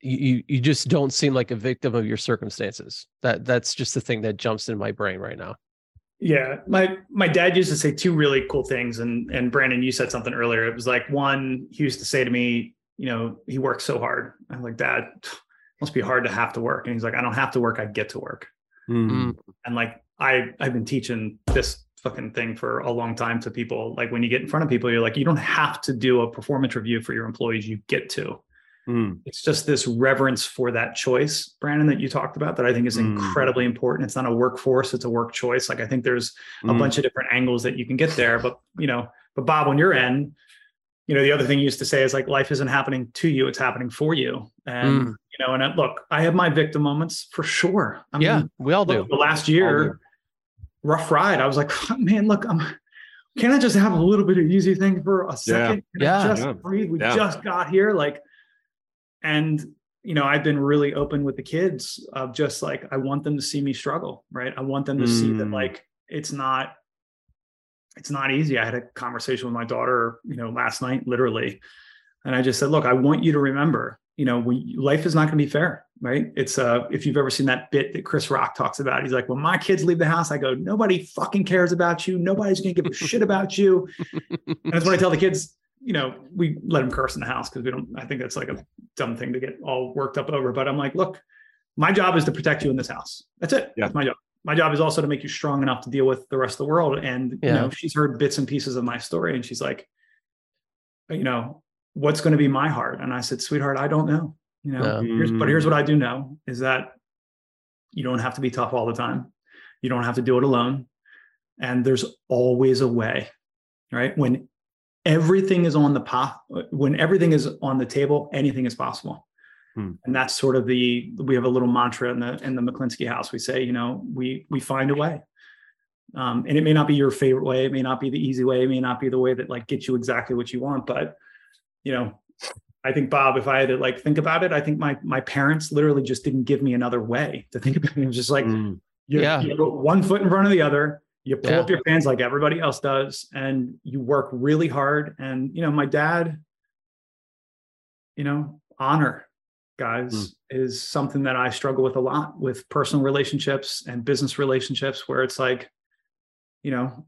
[SPEAKER 2] you you just don't seem like a victim of your circumstances. That that's just the thing that jumps in my brain right now.
[SPEAKER 1] Yeah, my my dad used to say two really cool things, and and Brandon, you said something earlier. It was like one, he used to say to me, you know, he works so hard. I'm like, Dad, must be hard to have to work. And he's like, I don't have to work, I get to work.
[SPEAKER 4] Mm.
[SPEAKER 1] And like I I've been teaching this fucking thing for a long time to people. Like when you get in front of people, you're like, you don't have to do a performance review for your employees, you get to.
[SPEAKER 4] Mm.
[SPEAKER 1] It's just this reverence for that choice, Brandon, that you talked about that I think is
[SPEAKER 4] Mm.
[SPEAKER 1] incredibly important. It's not a workforce, it's a work choice. Like I think there's a
[SPEAKER 4] Mm.
[SPEAKER 1] bunch of different angles that you can get there. But you know, but Bob, on your end, you know, the other thing you used to say is like life isn't happening to you, it's happening for you. And
[SPEAKER 2] Mm.
[SPEAKER 1] you know, and I, look, I have my victim moments for sure. I
[SPEAKER 2] yeah,
[SPEAKER 1] mean,
[SPEAKER 2] we all do.
[SPEAKER 1] the last year, rough ride. I was like, (laughs) man, look, I'm can I just have a little bit of easy thing for a second? Can I
[SPEAKER 2] Yeah.
[SPEAKER 1] just
[SPEAKER 4] Yeah.
[SPEAKER 1] breathe. We
[SPEAKER 4] Yeah.
[SPEAKER 1] just got here. Like, and you know, I've been really open with the kids of just like I want them to see me struggle, right? I want them to see that
[SPEAKER 4] Mm.
[SPEAKER 1] like it's not it's not easy. I had a conversation with my daughter, you know, last night, literally. And I just said, look, I want you to remember, you know, we, life is not going to be fair, right? It's uh, if you've ever seen that bit that Chris Rock talks about, he's like, when my kids leave the house, I go, nobody fucking cares about you. Nobody's going to give a shit about you. And (laughs) that's what I tell the kids, you know, we let them curse in the house because we don't, I think that's like a dumb thing to get all worked up over. But I'm like, look, my job is to protect you in this house. That's it.
[SPEAKER 4] Yeah.
[SPEAKER 1] That's my job. My job is also to make you strong enough to deal with the rest of the world. And
[SPEAKER 2] Yeah.
[SPEAKER 1] you know, she's heard bits and pieces of my story, and she's like, you know, what's going to be my heart? And I said, sweetheart, I don't know. You know,
[SPEAKER 2] Yeah.
[SPEAKER 1] here's, but mm. here's what I do know is that you don't have to be tough all the time. You don't have to do it alone. And there's always a way, right? When everything is on the path, when everything is on the table, anything is possible.
[SPEAKER 4] Hmm.
[SPEAKER 1] And that's sort of the we have a little mantra in the in the Mechlinski house. We say, you know, we we find a way. Um, and it may not be your favorite way, it may not be the easy way, it may not be the way that like gets you exactly what you want, but you know, I think Bob, if I had to like think about it, I think my my parents literally just didn't give me another way to think about it. It was just like
[SPEAKER 4] Mm.
[SPEAKER 1] you,
[SPEAKER 2] Yeah.
[SPEAKER 1] you one foot in front of the other, you pull
[SPEAKER 2] Yeah.
[SPEAKER 1] up your pants like everybody else does, and you work really hard. And you know, my dad, you know, honor guys
[SPEAKER 4] Mm.
[SPEAKER 1] is something that I struggle with a lot with personal relationships and business relationships where it's like, you know,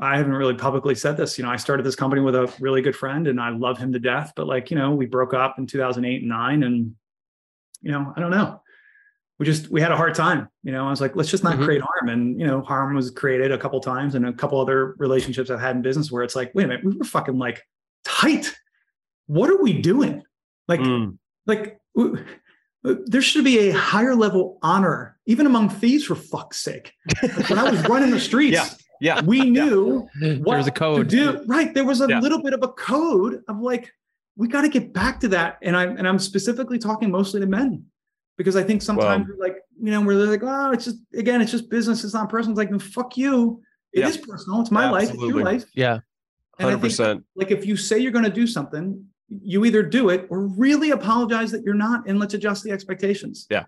[SPEAKER 1] I haven't really publicly said this. You know, I started this company with a really good friend and I love him to death, but like, you know, we broke up in 2008 and 9 and you know, I don't know. We just we had a hard time, you know. I was like, let's just not
[SPEAKER 2] Mhm.
[SPEAKER 1] create harm. And you know, harm was created a couple times and a couple other relationships I've had in business where it's like, wait a minute, we were fucking like tight. What are we doing? Like,
[SPEAKER 4] Mm.
[SPEAKER 1] like w- there should be a higher level honor, even among thieves, for fuck's sake. When I was running the (laughs) streets,
[SPEAKER 4] Yeah. Yeah.
[SPEAKER 1] we knew
[SPEAKER 2] There's
[SPEAKER 1] what
[SPEAKER 2] a code.
[SPEAKER 1] to do. Right. There was a
[SPEAKER 4] Yeah.
[SPEAKER 1] little bit of a code of like, we got to get back to that. And I'm and I'm specifically talking mostly to men. Because I think sometimes we're like, you know, we're like, oh, it's just again, it's just business, it's not personal. It's like, then fuck you. It is
[SPEAKER 4] Yeah.
[SPEAKER 1] personal. It's my life, it's your life.
[SPEAKER 2] Yeah.
[SPEAKER 4] Hundred percent.
[SPEAKER 1] like if you say you're going to do something, you either do it or really apologize that you're not, and let's adjust the expectations.
[SPEAKER 4] Yeah.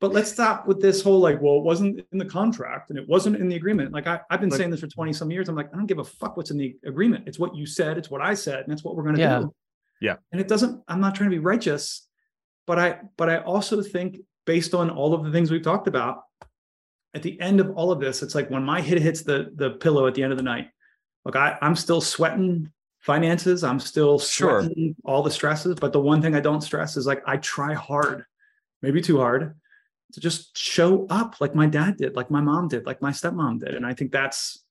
[SPEAKER 1] but let's stop with this whole like, well, it wasn't in the contract and it wasn't in the agreement. Like I, I've been
[SPEAKER 4] Like-
[SPEAKER 1] saying this for 20 some years. I'm like, I don't give a fuck what's in the agreement. It's what you said, it's what I said, and it's what we're gonna
[SPEAKER 2] Yeah.
[SPEAKER 1] do.
[SPEAKER 4] Yeah.
[SPEAKER 1] And it doesn't, I'm not trying to be righteous, but I, but I also think based on all of the things we've talked about, at the end of all of this, it's like when my head hits the the pillow at the end of the night. Look, I, I'm still sweating finances. I'm still
[SPEAKER 4] Sure.
[SPEAKER 1] sweating all the stresses. But the one thing I don't stress is like I try hard, maybe too hard, to just show up like my dad did, like my mom did, like my stepmom did. And I think that's,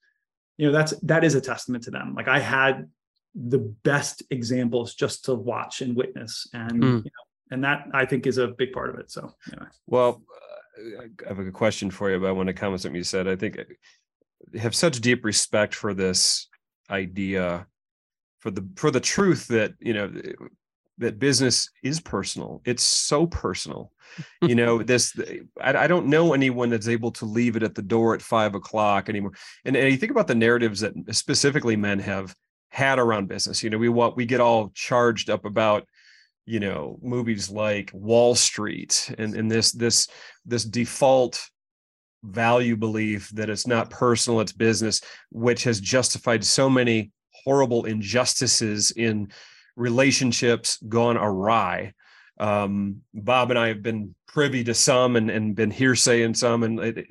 [SPEAKER 1] you know, that's that is a testament to them. Like I had the best examples just to watch and witness. And
[SPEAKER 2] Mm.
[SPEAKER 1] you know, and that I think is a big part of it. So anyway.
[SPEAKER 4] Well, uh, I have a question for you, but I want to comment something you said. I think I have such deep respect for this idea, for the for the truth that you know that business is personal. It's so personal. (laughs) You know, this I, I don't know anyone that's able to leave it at the door at five o'clock anymore. And, and you think about the narratives that specifically men have had around business. You know, we want we get all charged up about you know movies like wall street and, and this this this default value belief that it's not personal it's business which has justified so many horrible injustices in relationships gone awry. Um, bob and i have been privy to some and, and been hearsay in some and it,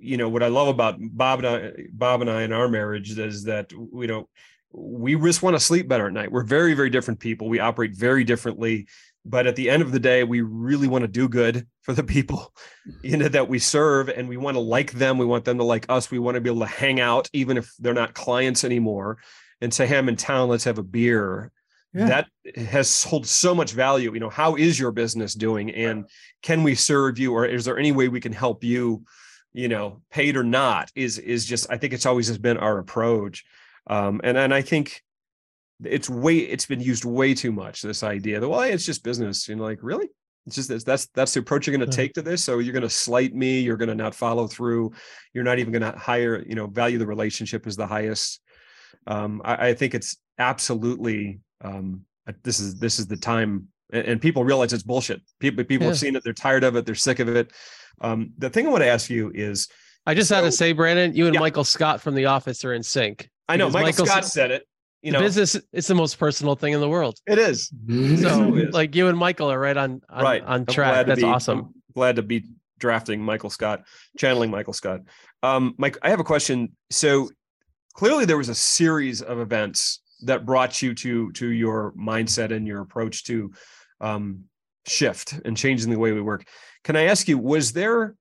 [SPEAKER 4] you know what i love about bob and i bob and i in our marriage is that you know we just want to sleep better at night. We're very, very different people. We operate very differently. But at the end of the day, we really want to do good for the people (laughs) you know that we serve and we want to like them. We want them to like us. We want to be able to hang out, even if they're not clients anymore, and say, Hey, I'm in town, let's have a beer.
[SPEAKER 1] Yeah.
[SPEAKER 4] That has hold so much value. You know, how is your business doing? And can we serve you? Or is there any way we can help you, you know, paid or not? Is is just I think it's always has been our approach um, and and I think it's way it's been used way too much. This idea that well, it's just business. You know, like really, it's just that's that's, that's the approach you're going to take to this. So you're going to slight me. You're going to not follow through. You're not even going to hire. You know, value the relationship as the highest. Um, I, I think it's absolutely. Um, this is this is the time, and, and people realize it's bullshit. People people have seen it. They're tired of it. They're sick of it. Um, the thing I want to ask you is,
[SPEAKER 2] I just had to say, Brandon, you and
[SPEAKER 4] Yeah.
[SPEAKER 2] Michael Scott from The Office are in sync.
[SPEAKER 4] I know
[SPEAKER 2] Because
[SPEAKER 4] Michael Scott said it. You know,
[SPEAKER 2] business is the most personal thing in the world.
[SPEAKER 4] it is.
[SPEAKER 2] So,
[SPEAKER 4] it is.
[SPEAKER 2] like you and Michael are right on on,
[SPEAKER 4] right
[SPEAKER 2] on track. That's
[SPEAKER 4] be-
[SPEAKER 2] awesome.
[SPEAKER 4] I'm glad to be drafting michael scott channeling michael scott um mike i have a question so clearly there was a series of events that brought you to to your mindset and your approach to um shift and changing the way we work can i ask you was there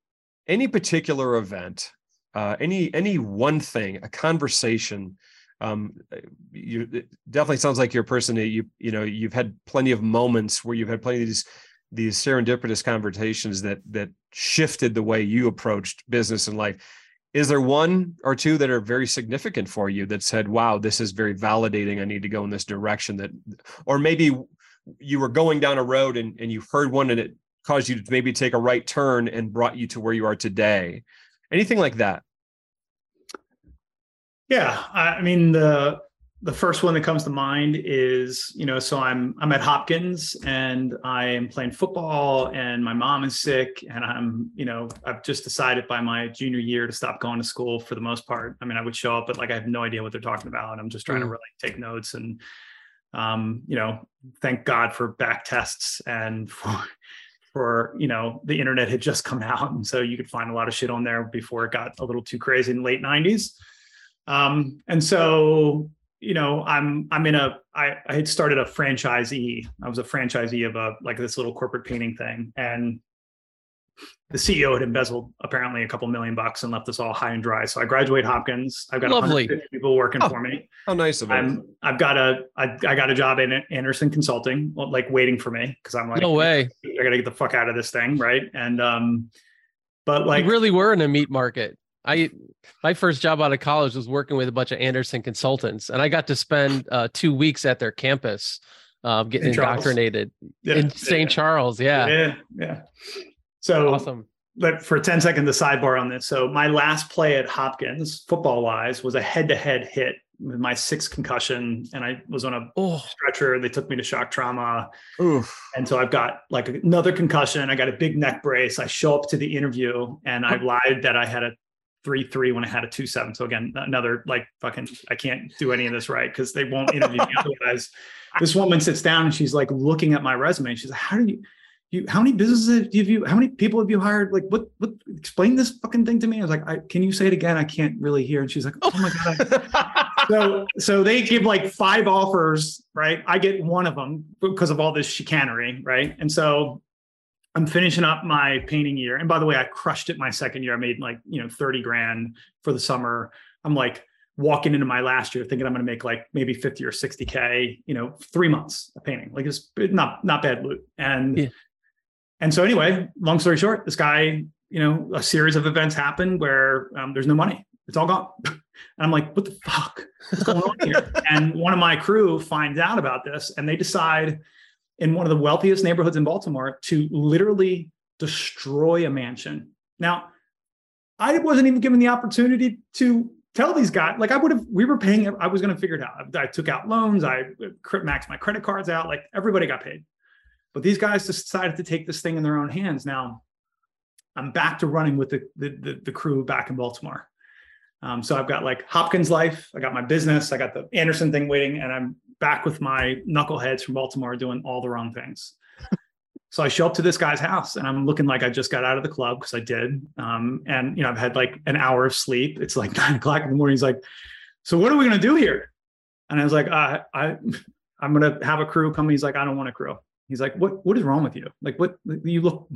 [SPEAKER 4] any particular event uh any any one thing a conversation um you it definitely sounds like you're a person that you you know you've had plenty of moments where you've had plenty of these these serendipitous conversations that that shifted the way you approached business and life. Is there one or two that are very significant for you that said wow this is very validating. I need to go in this direction that or maybe you were going down a road and, and you heard one and it caused you to maybe take a right turn and brought you to where you are today anything like that
[SPEAKER 1] Yeah, I I mean the the first one that comes to mind is you know so I'm I'm at Hopkins and I am playing football and my mom is sick and I'm you know I've just decided by my junior year to stop going to school for the most part. I mean I would show up but like I have no idea what they're talking about I'm just trying to
[SPEAKER 2] Mm.
[SPEAKER 1] really take notes and um you know thank God for back tests and (laughs) for for you know the internet had just come out and so you could find a lot of shit on there before it got a little too crazy in the late 90s um, and so, you know, I'm I'm in a I, I had started a franchisee. I was a franchisee of a like this little corporate painting thing. And the CEO had embezzled apparently a couple million bucks and left us all high and dry. So I graduate Hopkins. I've got
[SPEAKER 2] Lovely.
[SPEAKER 1] 150 people working
[SPEAKER 4] Oh.
[SPEAKER 1] for me.
[SPEAKER 4] how nice of it
[SPEAKER 1] I'm I've got a I, I got a job in Andersen Consulting, like waiting for me because I'm like,
[SPEAKER 2] No way.
[SPEAKER 1] I gotta get the fuck out of this thing, right? And um, but like
[SPEAKER 2] you really were in a meat market. I my first job out of college was working with a bunch of Andersen consultants, and I got to spend uh, two weeks at their campus, um, getting
[SPEAKER 1] In
[SPEAKER 2] indoctrinated
[SPEAKER 1] yeah,
[SPEAKER 2] in
[SPEAKER 1] yeah,
[SPEAKER 2] St. Charles. Yeah,
[SPEAKER 1] yeah, yeah. So
[SPEAKER 2] awesome.
[SPEAKER 1] but for 10 seconds, the sidebar on this. So my last play at Hopkins, football wise, was a head-to-head hit with my sixth concussion, and I was on a
[SPEAKER 2] Oh,
[SPEAKER 1] stretcher. They took me to shock trauma.
[SPEAKER 4] Oof.
[SPEAKER 1] And so I've got like another concussion. I got a big neck brace. I show up to the interview and I lied that I had a three three when I had a two seven. So again, another like fucking I can't do any of this right because they won't interview me (laughs) otherwise. This woman sits down and she's like looking at my resume. She's like, "How do you?" You, how many businesses have you how many people have you hired? Like what what explain this fucking thing to me. I was like I, can you say it again? I can't really hear. And she's like oh my god. So so they give like five offers right? I get one of them because of all this chicanery right? And so i'm finishing up my painting year. And by the way i crushed it my second year. I made like you know 30 grand for the summer. I'm like walking into my last year thinking i'm going to make like maybe 50 or 60k you know three months of painting. Like it's not not bad loot. And
[SPEAKER 2] Yeah.
[SPEAKER 1] And so anyway long story short this guy you know a series of events happen where um, there's no money. It's all gone. (laughs) And i'm like what the fuck? What's going on here? (laughs) And one of my crew finds out about this and they decide in one of the wealthiest neighborhoods in baltimore to literally destroy a mansion. Now i wasn't even given the opportunity to tell these guys like i would have we were paying i was going to figure it out. I took out loans i maxed my credit cards out like everybody got paid but these guys decided to take this thing in their own hands now i'm back to running with the the, the, the crew back in baltimore um, so I've got like Hopkins Life, I got my business, I got the Andersen thing waiting, and I'm back with my knuckleheads from Baltimore doing all the wrong things. (laughs) so I show up to this guy's house and I'm looking like I just got out of the club because I did. Um, and you know, I've had like an hour of sleep. It's like (laughs) nine o'clock in the morning. He's like, "So what are we gonna do here?" And I was like, uh, "I, (laughs) I'm gonna have a crew come." He's like, "I don't want a crew." He's like, "What? What is wrong with you? Like, what? You look."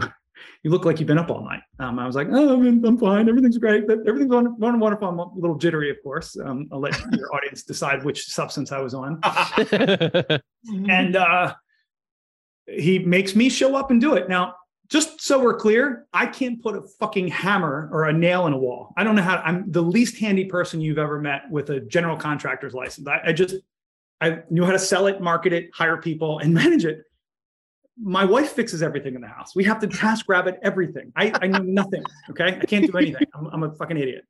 [SPEAKER 1] you look like you've been up all night. Um, I was like, oh, I'm, I'm fine. Everything's great. Everything's on, on wonderful. I'm a little jittery, of course. Um, I'll let (laughs) your audience decide which substance I was on. (laughs) And uh, he makes me show up and do it. Now, just so we're clear, I can't put a fucking hammer or a nail in a wall. I don't know how. I'm the least handy person you've ever met with a general contractor's license. I, I just I knew how to sell it, market it, hire people, and (laughs) manage it my wife fixes everything in the house. We have to task rabbit everything. I, I know (laughs) nothing. Okay. I can't do anything. I'm, I'm, a fucking idiot.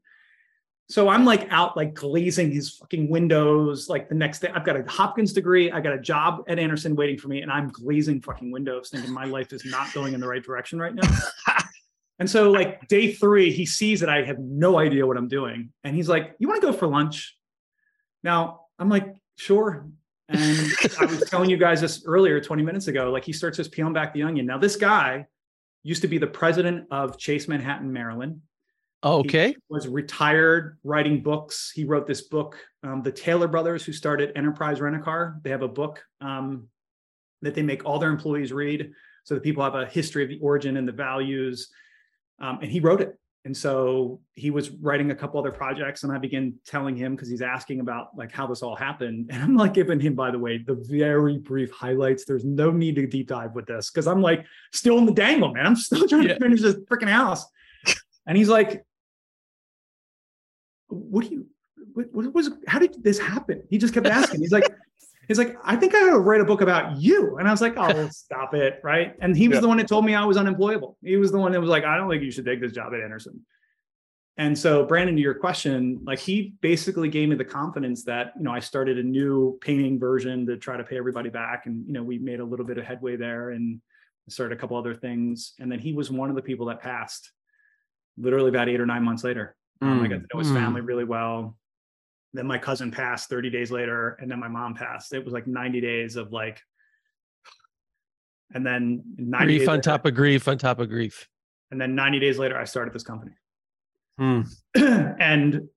[SPEAKER 1] So I'm like out like glazing his fucking windows. Like the next day, I've got a Hopkins degree. I got a job at Andersen waiting for me, and I'm glazing fucking windows, thinking my life is not going in the right direction right now. (laughs) and so like day three, he sees that I have no idea what I'm doing, and he's like, "You want to go for lunch?" Now I'm like, "Sure." And I was telling you guys this earlier, 20 minutes ago. Like he starts just peeling back the onion. Now, this guy used to be the president of Chase Manhattan, Maryland.
[SPEAKER 2] okay.
[SPEAKER 1] He was retired writing books. He wrote this book, um, the Taylor brothers, who started Enterprise Rent a Car. They have a book um, that they make all their employees read so that people have a history of the origin and the values. Um, and he wrote it. And so he was writing a couple other projects, and I began telling him because he's asking about like how this all happened. (laughs) And I'm like giving him, by the way, the very brief highlights. There's no need to deep dive with this because I'm like still in the dangle, man. I'm still (laughs) trying
[SPEAKER 2] Yeah.
[SPEAKER 1] to finish this freaking house. And he's like, "What do you? What, what was? How did this happen?" He just kept asking. He's like, "He's like, I think I write a book about you." And I was like, "Oh, (laughs) stop it!" Right? And he was
[SPEAKER 4] Yeah.
[SPEAKER 1] the one that told me I was unemployable. He was the one that was like, "I don't think you should take this job at Andersen." And so, Brandon, to your question, like he basically gave me the confidence that you know I started a new painting version to try to pay everybody back, and you know we made a little bit of headway there and started a couple other things. And then he was one of the people that passed, literally about eight or nine months later. Um, I got to know his
[SPEAKER 2] Mm.
[SPEAKER 1] family really well. Then my cousin passed 30 days later, and then my mom passed. It was like 90 days of like, and then 90
[SPEAKER 2] Grief
[SPEAKER 1] days
[SPEAKER 2] on
[SPEAKER 1] later-
[SPEAKER 2] top of grief on top of grief.
[SPEAKER 1] and then 90 days later, I started this company.
[SPEAKER 4] Hmm. (clears throat)
[SPEAKER 1] and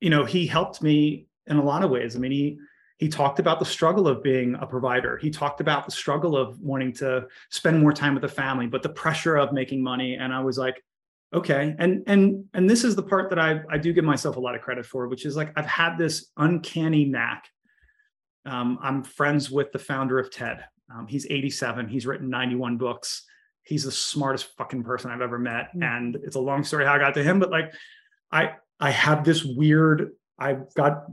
[SPEAKER 1] you know he helped me in a lot of ways i mean he he talked about the struggle of being a provider he talked about the struggle of wanting to spend more time with the family but the pressure of making money and i was like okay. And and and this is the part that i i do give myself a lot of credit for which is like i've had this uncanny knack. Um, i'm friends with the founder of ted. Um, he's 87 he's written 91 books. He's the smartest fucking person I've ever met. And it's a long story how I got to him, but like I I have this weird, I've got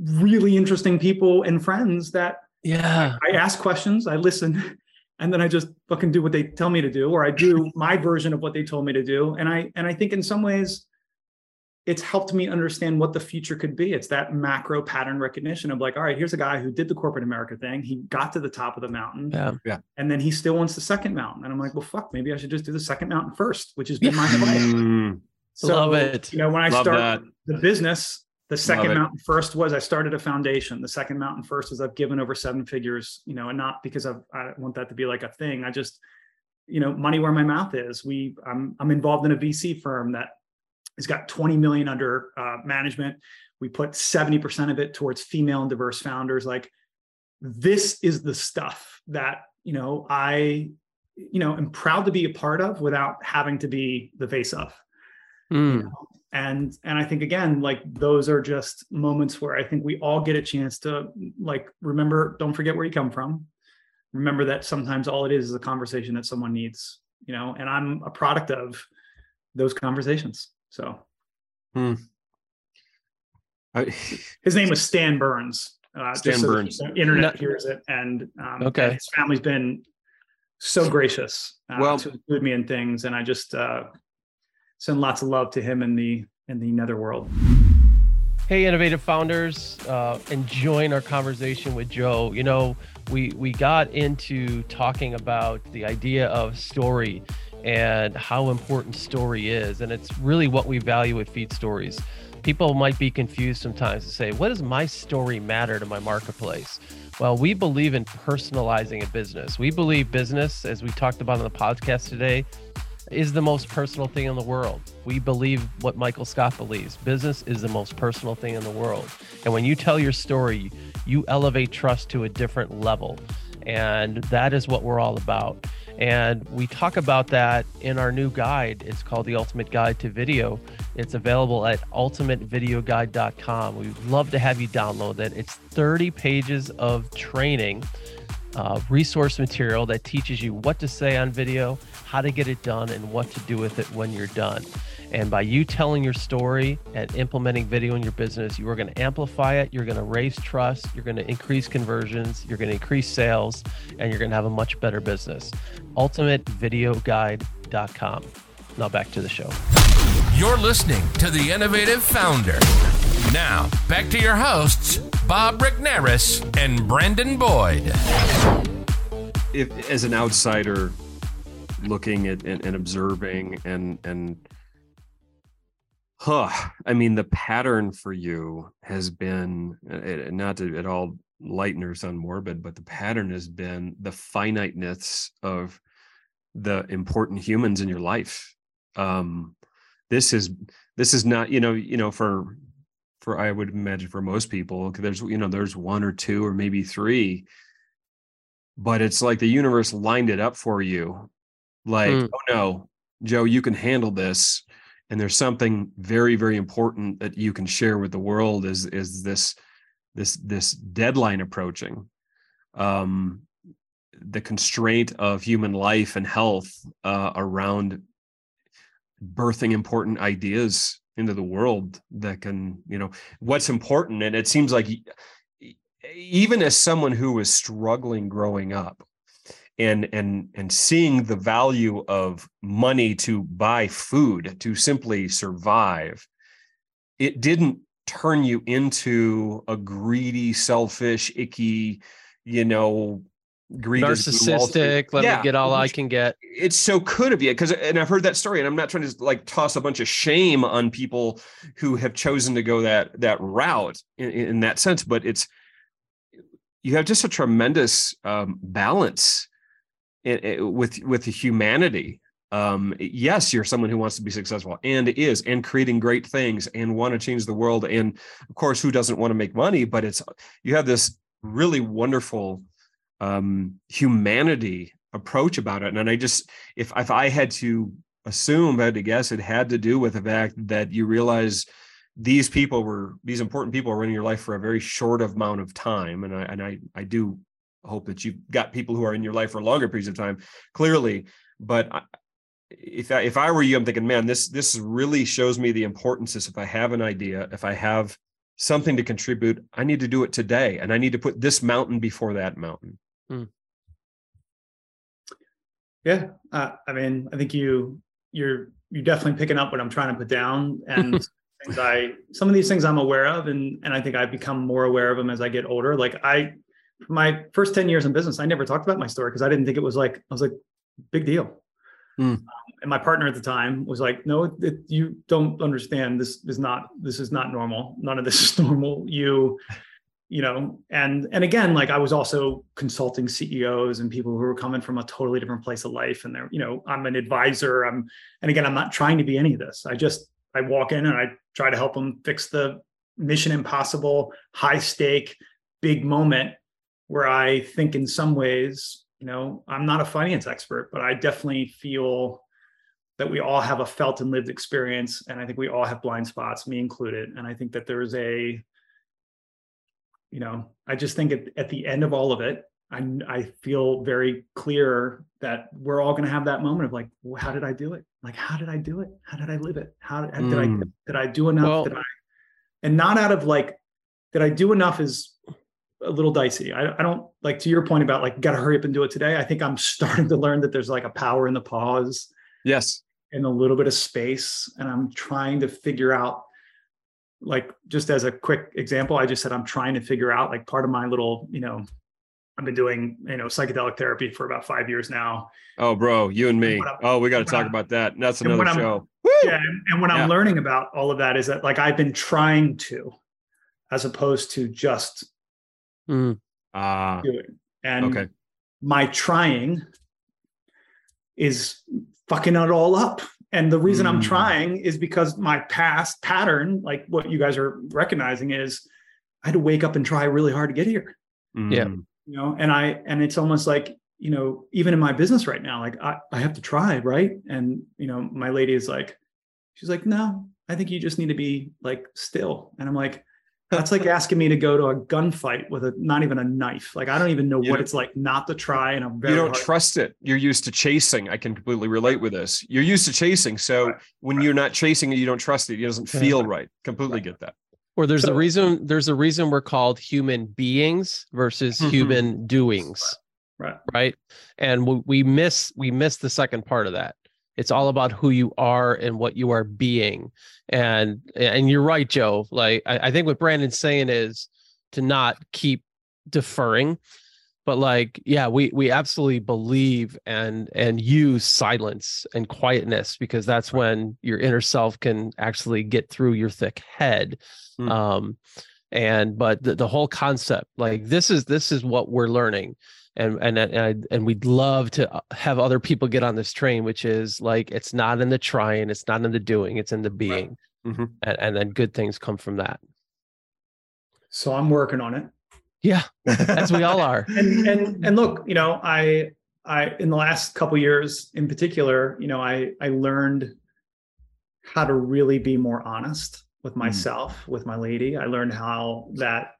[SPEAKER 1] really interesting people and friends that
[SPEAKER 2] Yeah.
[SPEAKER 1] I ask questions, I listen, (laughs) and then I just fucking do what they tell me to do, or I do (laughs) my version of what they told me to do. And I and I think in some ways, it's helped me understand what the future could be. It's that macro pattern recognition of like, all right, here's a guy who did the corporate America thing. He got to the top of the mountain.
[SPEAKER 2] Yeah.
[SPEAKER 4] Yeah.
[SPEAKER 1] And then he still wants the second mountain. And I'm like, well, fuck, maybe I should just do the second mountain first, which has been my (laughs) life.
[SPEAKER 4] Mm,
[SPEAKER 1] So,
[SPEAKER 2] Love it.
[SPEAKER 1] You know, when I
[SPEAKER 4] Love
[SPEAKER 1] started the business, the second mountain first was I started a foundation. The second mountain first is I've given over seven figures, you know, and not because I've, I don't want that to be like a thing. I just, you know, money where my mouth is. We, I'm, I'm involved in a VC firm that has got 20 million under uh, management. We put 70% of it towards female and diverse founders. Like this is the stuff that, you know, I, you know, am proud to be a part of without having to be the face of
[SPEAKER 2] Mm.
[SPEAKER 1] And and i think again like those are just moments where i think we all get a chance to like remember don't forget where you come from. Remember that sometimes all it is is a conversation that someone needs you know and i'm a product of those conversations. So.
[SPEAKER 4] I, (laughs)
[SPEAKER 1] his name was stan burns. Uh
[SPEAKER 4] Stan
[SPEAKER 1] just so the
[SPEAKER 4] Burns.
[SPEAKER 1] internet
[SPEAKER 2] No-
[SPEAKER 1] hears it. And um
[SPEAKER 2] Okay.
[SPEAKER 1] and his family's been so gracious uh,
[SPEAKER 4] Well-
[SPEAKER 1] to include me in things. And i just uh send lots of love to him in the in the netherworld
[SPEAKER 2] Hey, innovative founders, uh, enjoying our conversation with Joe. You know, we we got into talking about the idea of story and how important story is, and it's really what we value at Feed Stories. People might be confused sometimes to say, "What does my story matter to my marketplace?" Well, we believe in personalizing a business. We believe business, as we talked about on the podcast today, is the most personal thing in the world. We believe what Michael Scott believes. Business is the most personal thing in the world. And when you tell your story, you elevate trust to a different level. And that is what we're all about. And we talk about that in our new guide. It's called The Ultimate Guide to Video. It's available at ultimatevideoguide.com. We'd love to have you download that. It's 30 pages of training, uh, resource material that teaches you what to say on video, how to get it done, and what to do with it when you're done. And by you telling your story and implementing video in your business, you are going to amplify it. You're going to raise trust. You're going to increase conversions. You're going to increase sales, and you're going to have a much better business. UltimateVideoGuide.com. Now back to the show.
[SPEAKER 3] You're listening to The Innovative Founder. Now, back to your hosts, Bob Rignaris and Brandon Boyd.
[SPEAKER 4] if as an outsider looking at and, and observing and and huh i mean the pattern for you has been uh, not to at all lighten or sound morbid but the pattern has been the finiteness of the important humans in your life. Um this is this is not you know you know for for i would imagine for most people there's you know there's one or two or maybe three but it's like the universe lined it up for you like
[SPEAKER 2] Mm.
[SPEAKER 4] oh no joe you can handle this and there's something very very important that you can share with the world is is this this this deadline approaching um the constraint of human life and health uh, around birthing important ideas into the world that can you know what's important and it seems like even as someone who was struggling growing up and and and seeing the value of money to buy food to simply survive it didn't turn you into a greedy selfish icky you know greedy as Blue Wall Street.
[SPEAKER 2] Narcissistic. Let
[SPEAKER 4] Yeah,
[SPEAKER 2] me get all I can get.
[SPEAKER 4] it so could have yeah because and i've heard that story and i'm not trying to like toss a bunch of shame on people who have chosen to go that that route in, in that sense but it's you have just a tremendous um, balance i- i- with with humanity um yes you're someone who wants to be successful and is and creating great things and want to change the world. And of course who doesn't want to make money? But it's you have this really wonderful um humanity approach about it. And i just if if i had to assume i had to guess it had to do with the fact that you realize these people were these important people were in your life for a very short amount of time. And i and i i do hope that you've got people who are in your life for longer periods of time clearly but I, if I, if I were you, I'm thinking, man, this this really shows me the importance is if I have an idea, if I have something to contribute, I need to do it today, and I need to put this mountain before that mountain.
[SPEAKER 1] Yeah, uh, I mean, I think you you're you're definitely picking up what I'm trying to put down, and (laughs) things I some of these things I'm aware of, and and I think I've become more aware of them as I get older. Like I, my first ten years in business, I never talked about my story because I didn't think it was like I was like big deal.
[SPEAKER 4] Hmm.
[SPEAKER 1] and my partner at the time was like, "No, it, you don't understand. This is not this is not normal. None of this is (laughs) normal. You." you know and and again like i was also consulting ceos and people who were coming from a totally different place of life and they're you know i'm an advisor i'm and again i'm not trying to be any of this i just i walk in and i try to help them fix the mission impossible high stake big moment where i think in some ways you know i'm not a finance expert but i definitely feel that we all have a felt and lived experience and i think we all have blind spots me included and i think that there's a you know, I just think at, at the end of all of it, I, I feel very clear that we're all going to have that moment of like, well, how did I do it? Like, how did I do it? How did I live it? How did, did I
[SPEAKER 4] Mm.
[SPEAKER 1] did I do enough?
[SPEAKER 2] Well-
[SPEAKER 1] did I, and not out of like, did I do enough is a little dicey. I, I don't like to your point about like, got to hurry up and do it today. I think I'm (laughs) starting to learn that there's like a power in the pause
[SPEAKER 4] Yes.
[SPEAKER 1] And a little bit of space and i'm trying to figure out like just as a quick example i just said i'm trying to figure out like part of my little you know i've been doing you know psychedelic therapy for about five years now
[SPEAKER 4] Oh, bro, you and me.
[SPEAKER 1] I'm-
[SPEAKER 4] Oh, we got to talk
[SPEAKER 1] I'm-
[SPEAKER 4] about that. That's
[SPEAKER 1] and
[SPEAKER 4] another show.
[SPEAKER 1] Yeah and, and what
[SPEAKER 4] Yeah.
[SPEAKER 1] i'm learning about all of that is that like i've been trying to as opposed to just
[SPEAKER 2] Mm.
[SPEAKER 1] Doing and
[SPEAKER 4] okay.
[SPEAKER 1] my trying is fucking it all up. And the reason I'm
[SPEAKER 4] Mm.
[SPEAKER 1] trying is because my past pattern, like what you guys are recognizing, is I had to wake up and try really hard to get here.
[SPEAKER 2] Yeah.
[SPEAKER 4] Mm.
[SPEAKER 1] You know, and I and it's almost like, you know, even in my business right now, like I, I have to try, right? And you know, my lady is like, she's like, no, I think you just need to be like still. And I'm like, that's like asking me to go to a gunfight with a not even a knife. Like I don't even know
[SPEAKER 4] You
[SPEAKER 1] what it's like not to try. And I'm very
[SPEAKER 4] You don't
[SPEAKER 1] hard-
[SPEAKER 4] trust it. You're used to chasing. I can completely relate with this. You're used to chasing. So
[SPEAKER 1] Right.
[SPEAKER 4] when you're not chasing it, you don't trust it. It doesn't feel right. Completely get that.
[SPEAKER 2] Or there's a reason there's a reason we're called human beings versus
[SPEAKER 4] Mhm.
[SPEAKER 2] human doings.
[SPEAKER 1] Right.
[SPEAKER 2] Right. And we, we miss we miss the second part of that. It's all about who you are and what you are being. And and you're right, Joe. Like I, I think what Brandon's saying is to not keep deferring. But like, yeah, we we absolutely believe and and use silence and quietness because that's when your inner self can actually get through your thick head
[SPEAKER 4] Hmm.
[SPEAKER 2] um and but the, the whole concept like this is this is what we're learning and and and I, and we'd love to uh, have other people get on this train which is like it's not in the trying it's not in the doing it's in the being.
[SPEAKER 4] Mhm.
[SPEAKER 2] and, and then good things come from that.
[SPEAKER 1] So I'm working on it.
[SPEAKER 2] yeah. As we all are. (laughs)
[SPEAKER 1] And and and look you know i i in the last couple years in particular you know i i learned how to really be more honest with myself with my lady. I learned how that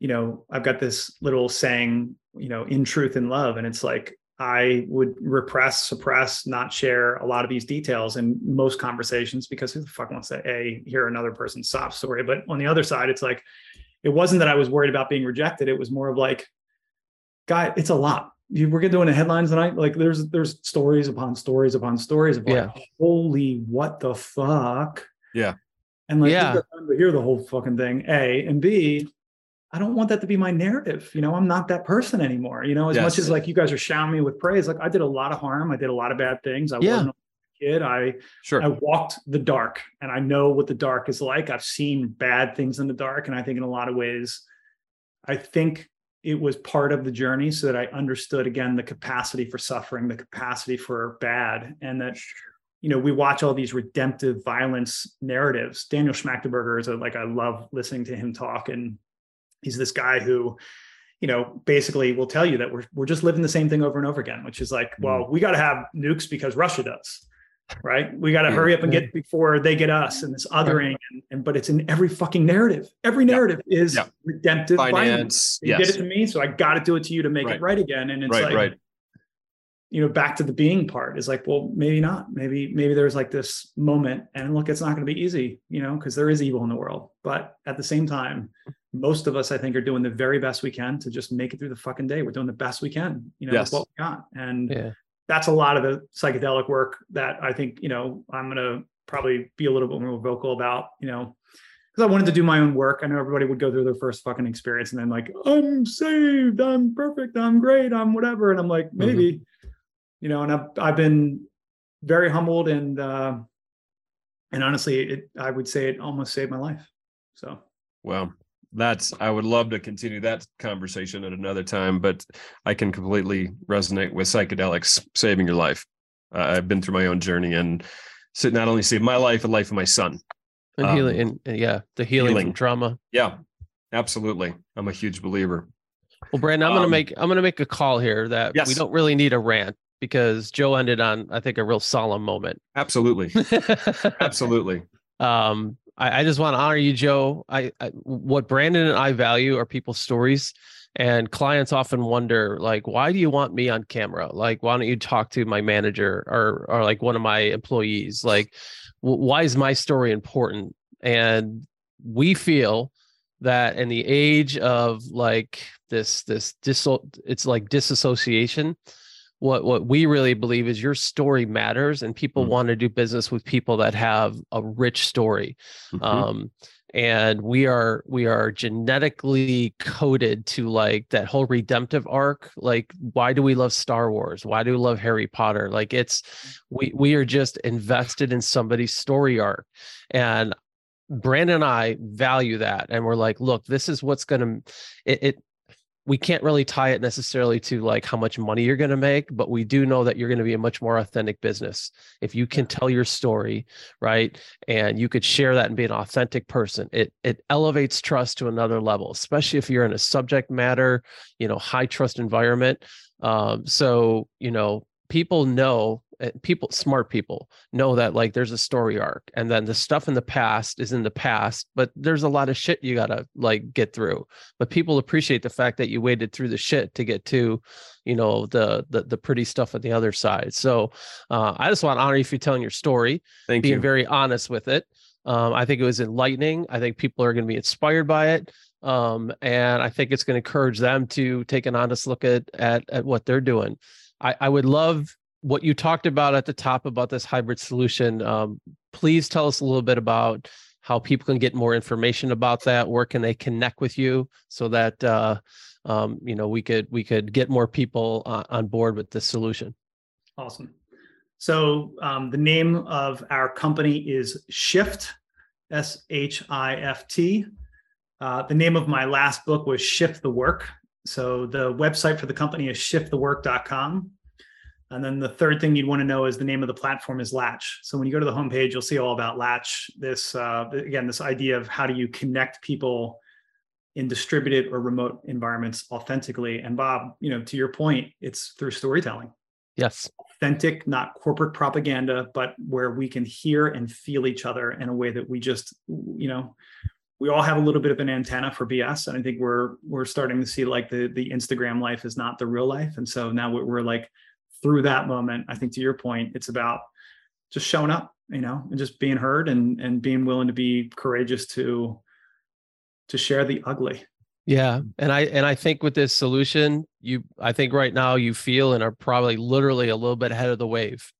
[SPEAKER 1] you know i've got this little saying you know in truth and love and it's like i would repress suppress not share a lot of these details in most conversations because who the fuck wants to a hear another person's sob story but on the other side it's like it wasn't that I was worried about being rejected. It was more of like, guy, it's a lot. You, we're doing the headlines tonight. Like there's there's stories upon stories upon stories of like,
[SPEAKER 2] Yeah.
[SPEAKER 1] holy what the fuck.
[SPEAKER 4] Yeah.
[SPEAKER 1] And like
[SPEAKER 2] Yeah.
[SPEAKER 1] yeah. to hear the whole fucking thing. A and B, I don't want that to be my narrative. You know, I'm not that person anymore. You know, as much as like you guys are showering me with praise, like I did a lot of harm. I did a lot of bad things. I
[SPEAKER 2] Yeah.
[SPEAKER 1] wasn't a kid. I
[SPEAKER 4] Sure.
[SPEAKER 1] I walked the dark and I know what the dark is like. I've seen bad things in the dark. And I think in a lot of ways, I think it was part of the journey so that I understood again the capacity for suffering, the capacity for bad. And that, you know, we watch all these redemptive violence narratives. Daniel Schmachtenberger is a, like, I love listening to him talk. And he's this guy who, you know, basically will tell you that we're, we're just living the same thing over and over again, which is like, well, mm-hmm. we got to have nukes because Russia does right? We got to
[SPEAKER 4] Yeah.
[SPEAKER 1] hurry up and get before they get us and this othering. And, and but it's in every fucking narrative. Every
[SPEAKER 4] Yeah.
[SPEAKER 1] narrative is
[SPEAKER 4] Yeah.
[SPEAKER 1] redemptive.
[SPEAKER 4] Finance.
[SPEAKER 1] You did it to me, so I got to do it to you to make
[SPEAKER 4] Right.
[SPEAKER 1] it right again. And it's
[SPEAKER 4] Right.
[SPEAKER 1] like,
[SPEAKER 4] Right.
[SPEAKER 1] you know, back to the being part is like, well, maybe not. Maybe maybe there's like this moment, and look, it's not going to be easy, you know, because there is evil in the world. But at the same time, most of us, I think, are doing the very best we can to just make it through the fucking day. We're doing the best we can, you know,
[SPEAKER 4] Yes.
[SPEAKER 1] with what we got. And
[SPEAKER 2] Yeah.
[SPEAKER 1] that's a lot of the psychedelic work that I think, you know, I'm going to probably be a little bit more vocal about, you know, because I wanted to do my own work. I know everybody would go through their first fucking experience and then like, I'm saved, I'm perfect, I'm great, I'm whatever. And I'm like, maybe, mm-hmm. you know, and I've I've been very humbled and uh and honestly, it I would say it almost saved my life. So
[SPEAKER 4] well, that's I would love to continue that conversation at another time, but I can completely resonate with psychedelics saving your life. Uh, I've been through my own journey and not only saved my life, but life of my son.
[SPEAKER 2] And um, healing, and, and, yeah, the healing, healing, from trauma.
[SPEAKER 4] Yeah, absolutely. I'm a huge believer.
[SPEAKER 2] Well, Brandon, I'm um, gonna make I'm gonna make a call here that yes. we don't really need a rant because Joe ended on I think a real solemn moment.
[SPEAKER 4] Absolutely, (laughs) absolutely.
[SPEAKER 2] Um, I, I just want to honor you, Joe. I, I what Brandon and I value are people's stories and clients often wonder like why do you want me on camera? Like why don't you talk to my manager or or like one of my employees? Like why is my story important? And we feel that in the age of like this this dis it's like disassociation what what we really believe is your story matters and people mm-hmm. want to do business with people that have a rich story mm-hmm. um, and we are we are genetically coded to like that whole redemptive arc like why do we love star wars why do we love harry potter like it's we we are just invested in somebody's story arc and brandon and i value that and we're like look this is what's going to it, it we can't really tie it necessarily to like how much money you're going to make but we do know that you're going to be a much more authentic business. If you can tell your story right and you could share that and be an authentic person it it elevates trust to another level especially if you're in a subject matter you know high trust environment. Um, so you know people know people smart people know that like there's a story arc and then the stuff in the past is in the past but there's a lot of shit you gotta like get through. But people appreciate the fact that you waded through the shit to get to you know the the, the pretty stuff on the other side. So uh, i just want to honor you for telling your story
[SPEAKER 4] Thank
[SPEAKER 2] being
[SPEAKER 4] you.
[SPEAKER 2] very honest with it. Um, i think it was enlightening. I think people are going to be inspired by it. Um, and i think it's going to encourage them to take an honest look at at, at what they're doing. I, I would love what you talked about at the top about this hybrid solution. Um, please tell us a little bit about how people can get more information about that. Where can they connect with you so that uh, um, you know we could we could get more people uh, on board with this solution.
[SPEAKER 1] Awesome. So um, the name of our company is Shift, S H I F T. Uh, the name of my last book was Shift the Work. So the website for the company is shiftthework.com. And then the third thing you'd want to know is the name of the platform is Latch. So when you go to the homepage, you'll see all about Latch. This uh, again, this idea of how do you connect people in distributed or remote environments authentically. And Bob, you know, to your point, it's through storytelling.
[SPEAKER 2] Yes.
[SPEAKER 1] Authentic, not corporate propaganda, but where we can hear and feel each other in a way that we just, you know, we all have a little bit of an antenna for BS, and I think we're we're starting to see like the the Instagram life is not the real life, and so now we're like through that moment. I think to your point, it's about just showing up, you know, and just being heard and and being willing to be courageous to to share the ugly.
[SPEAKER 2] Yeah, and I and I think with this solution, you I think right now you feel and are probably literally a little bit ahead of the wave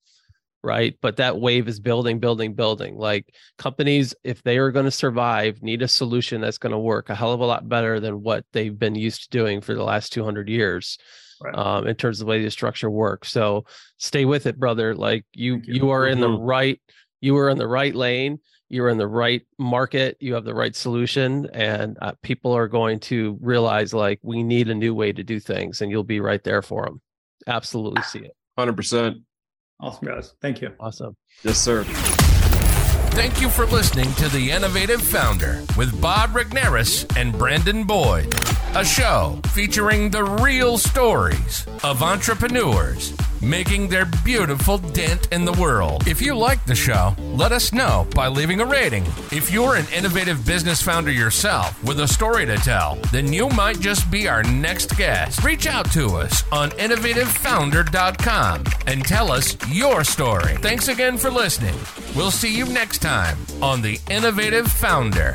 [SPEAKER 2] right? But that wave is building, building, building. Like companies, if they are going to survive, need a solution that's going to work a hell of a lot better than what they've been used to doing for the last 200 years. Right. Um, in terms of the way the structure works. So stay with it, brother. Like you, you, you. are in the mm-hmm. right, you are in the right lane. You are in the right market. You have the right solution, and uh, people are going to realize like we need a new way to do things, and you'll be right there for them. Absolutely see it.
[SPEAKER 4] Hundred percent.
[SPEAKER 1] Awesome, guys. Thank you.
[SPEAKER 2] Awesome.
[SPEAKER 4] Yes, sir.
[SPEAKER 3] Thank you for listening to The Innovative Founder with Bob Regnerus and Brandon Boyd, a show featuring the real stories of entrepreneurs making their beautiful dent in the world. If you like the show, let us know by leaving a rating. If you're an innovative business founder yourself with a story to tell, then you might just be our next guest. Reach out to us on innovativefounder.com and tell us your story. Thanks again for listening. We'll see you next time on The Innovative Founder.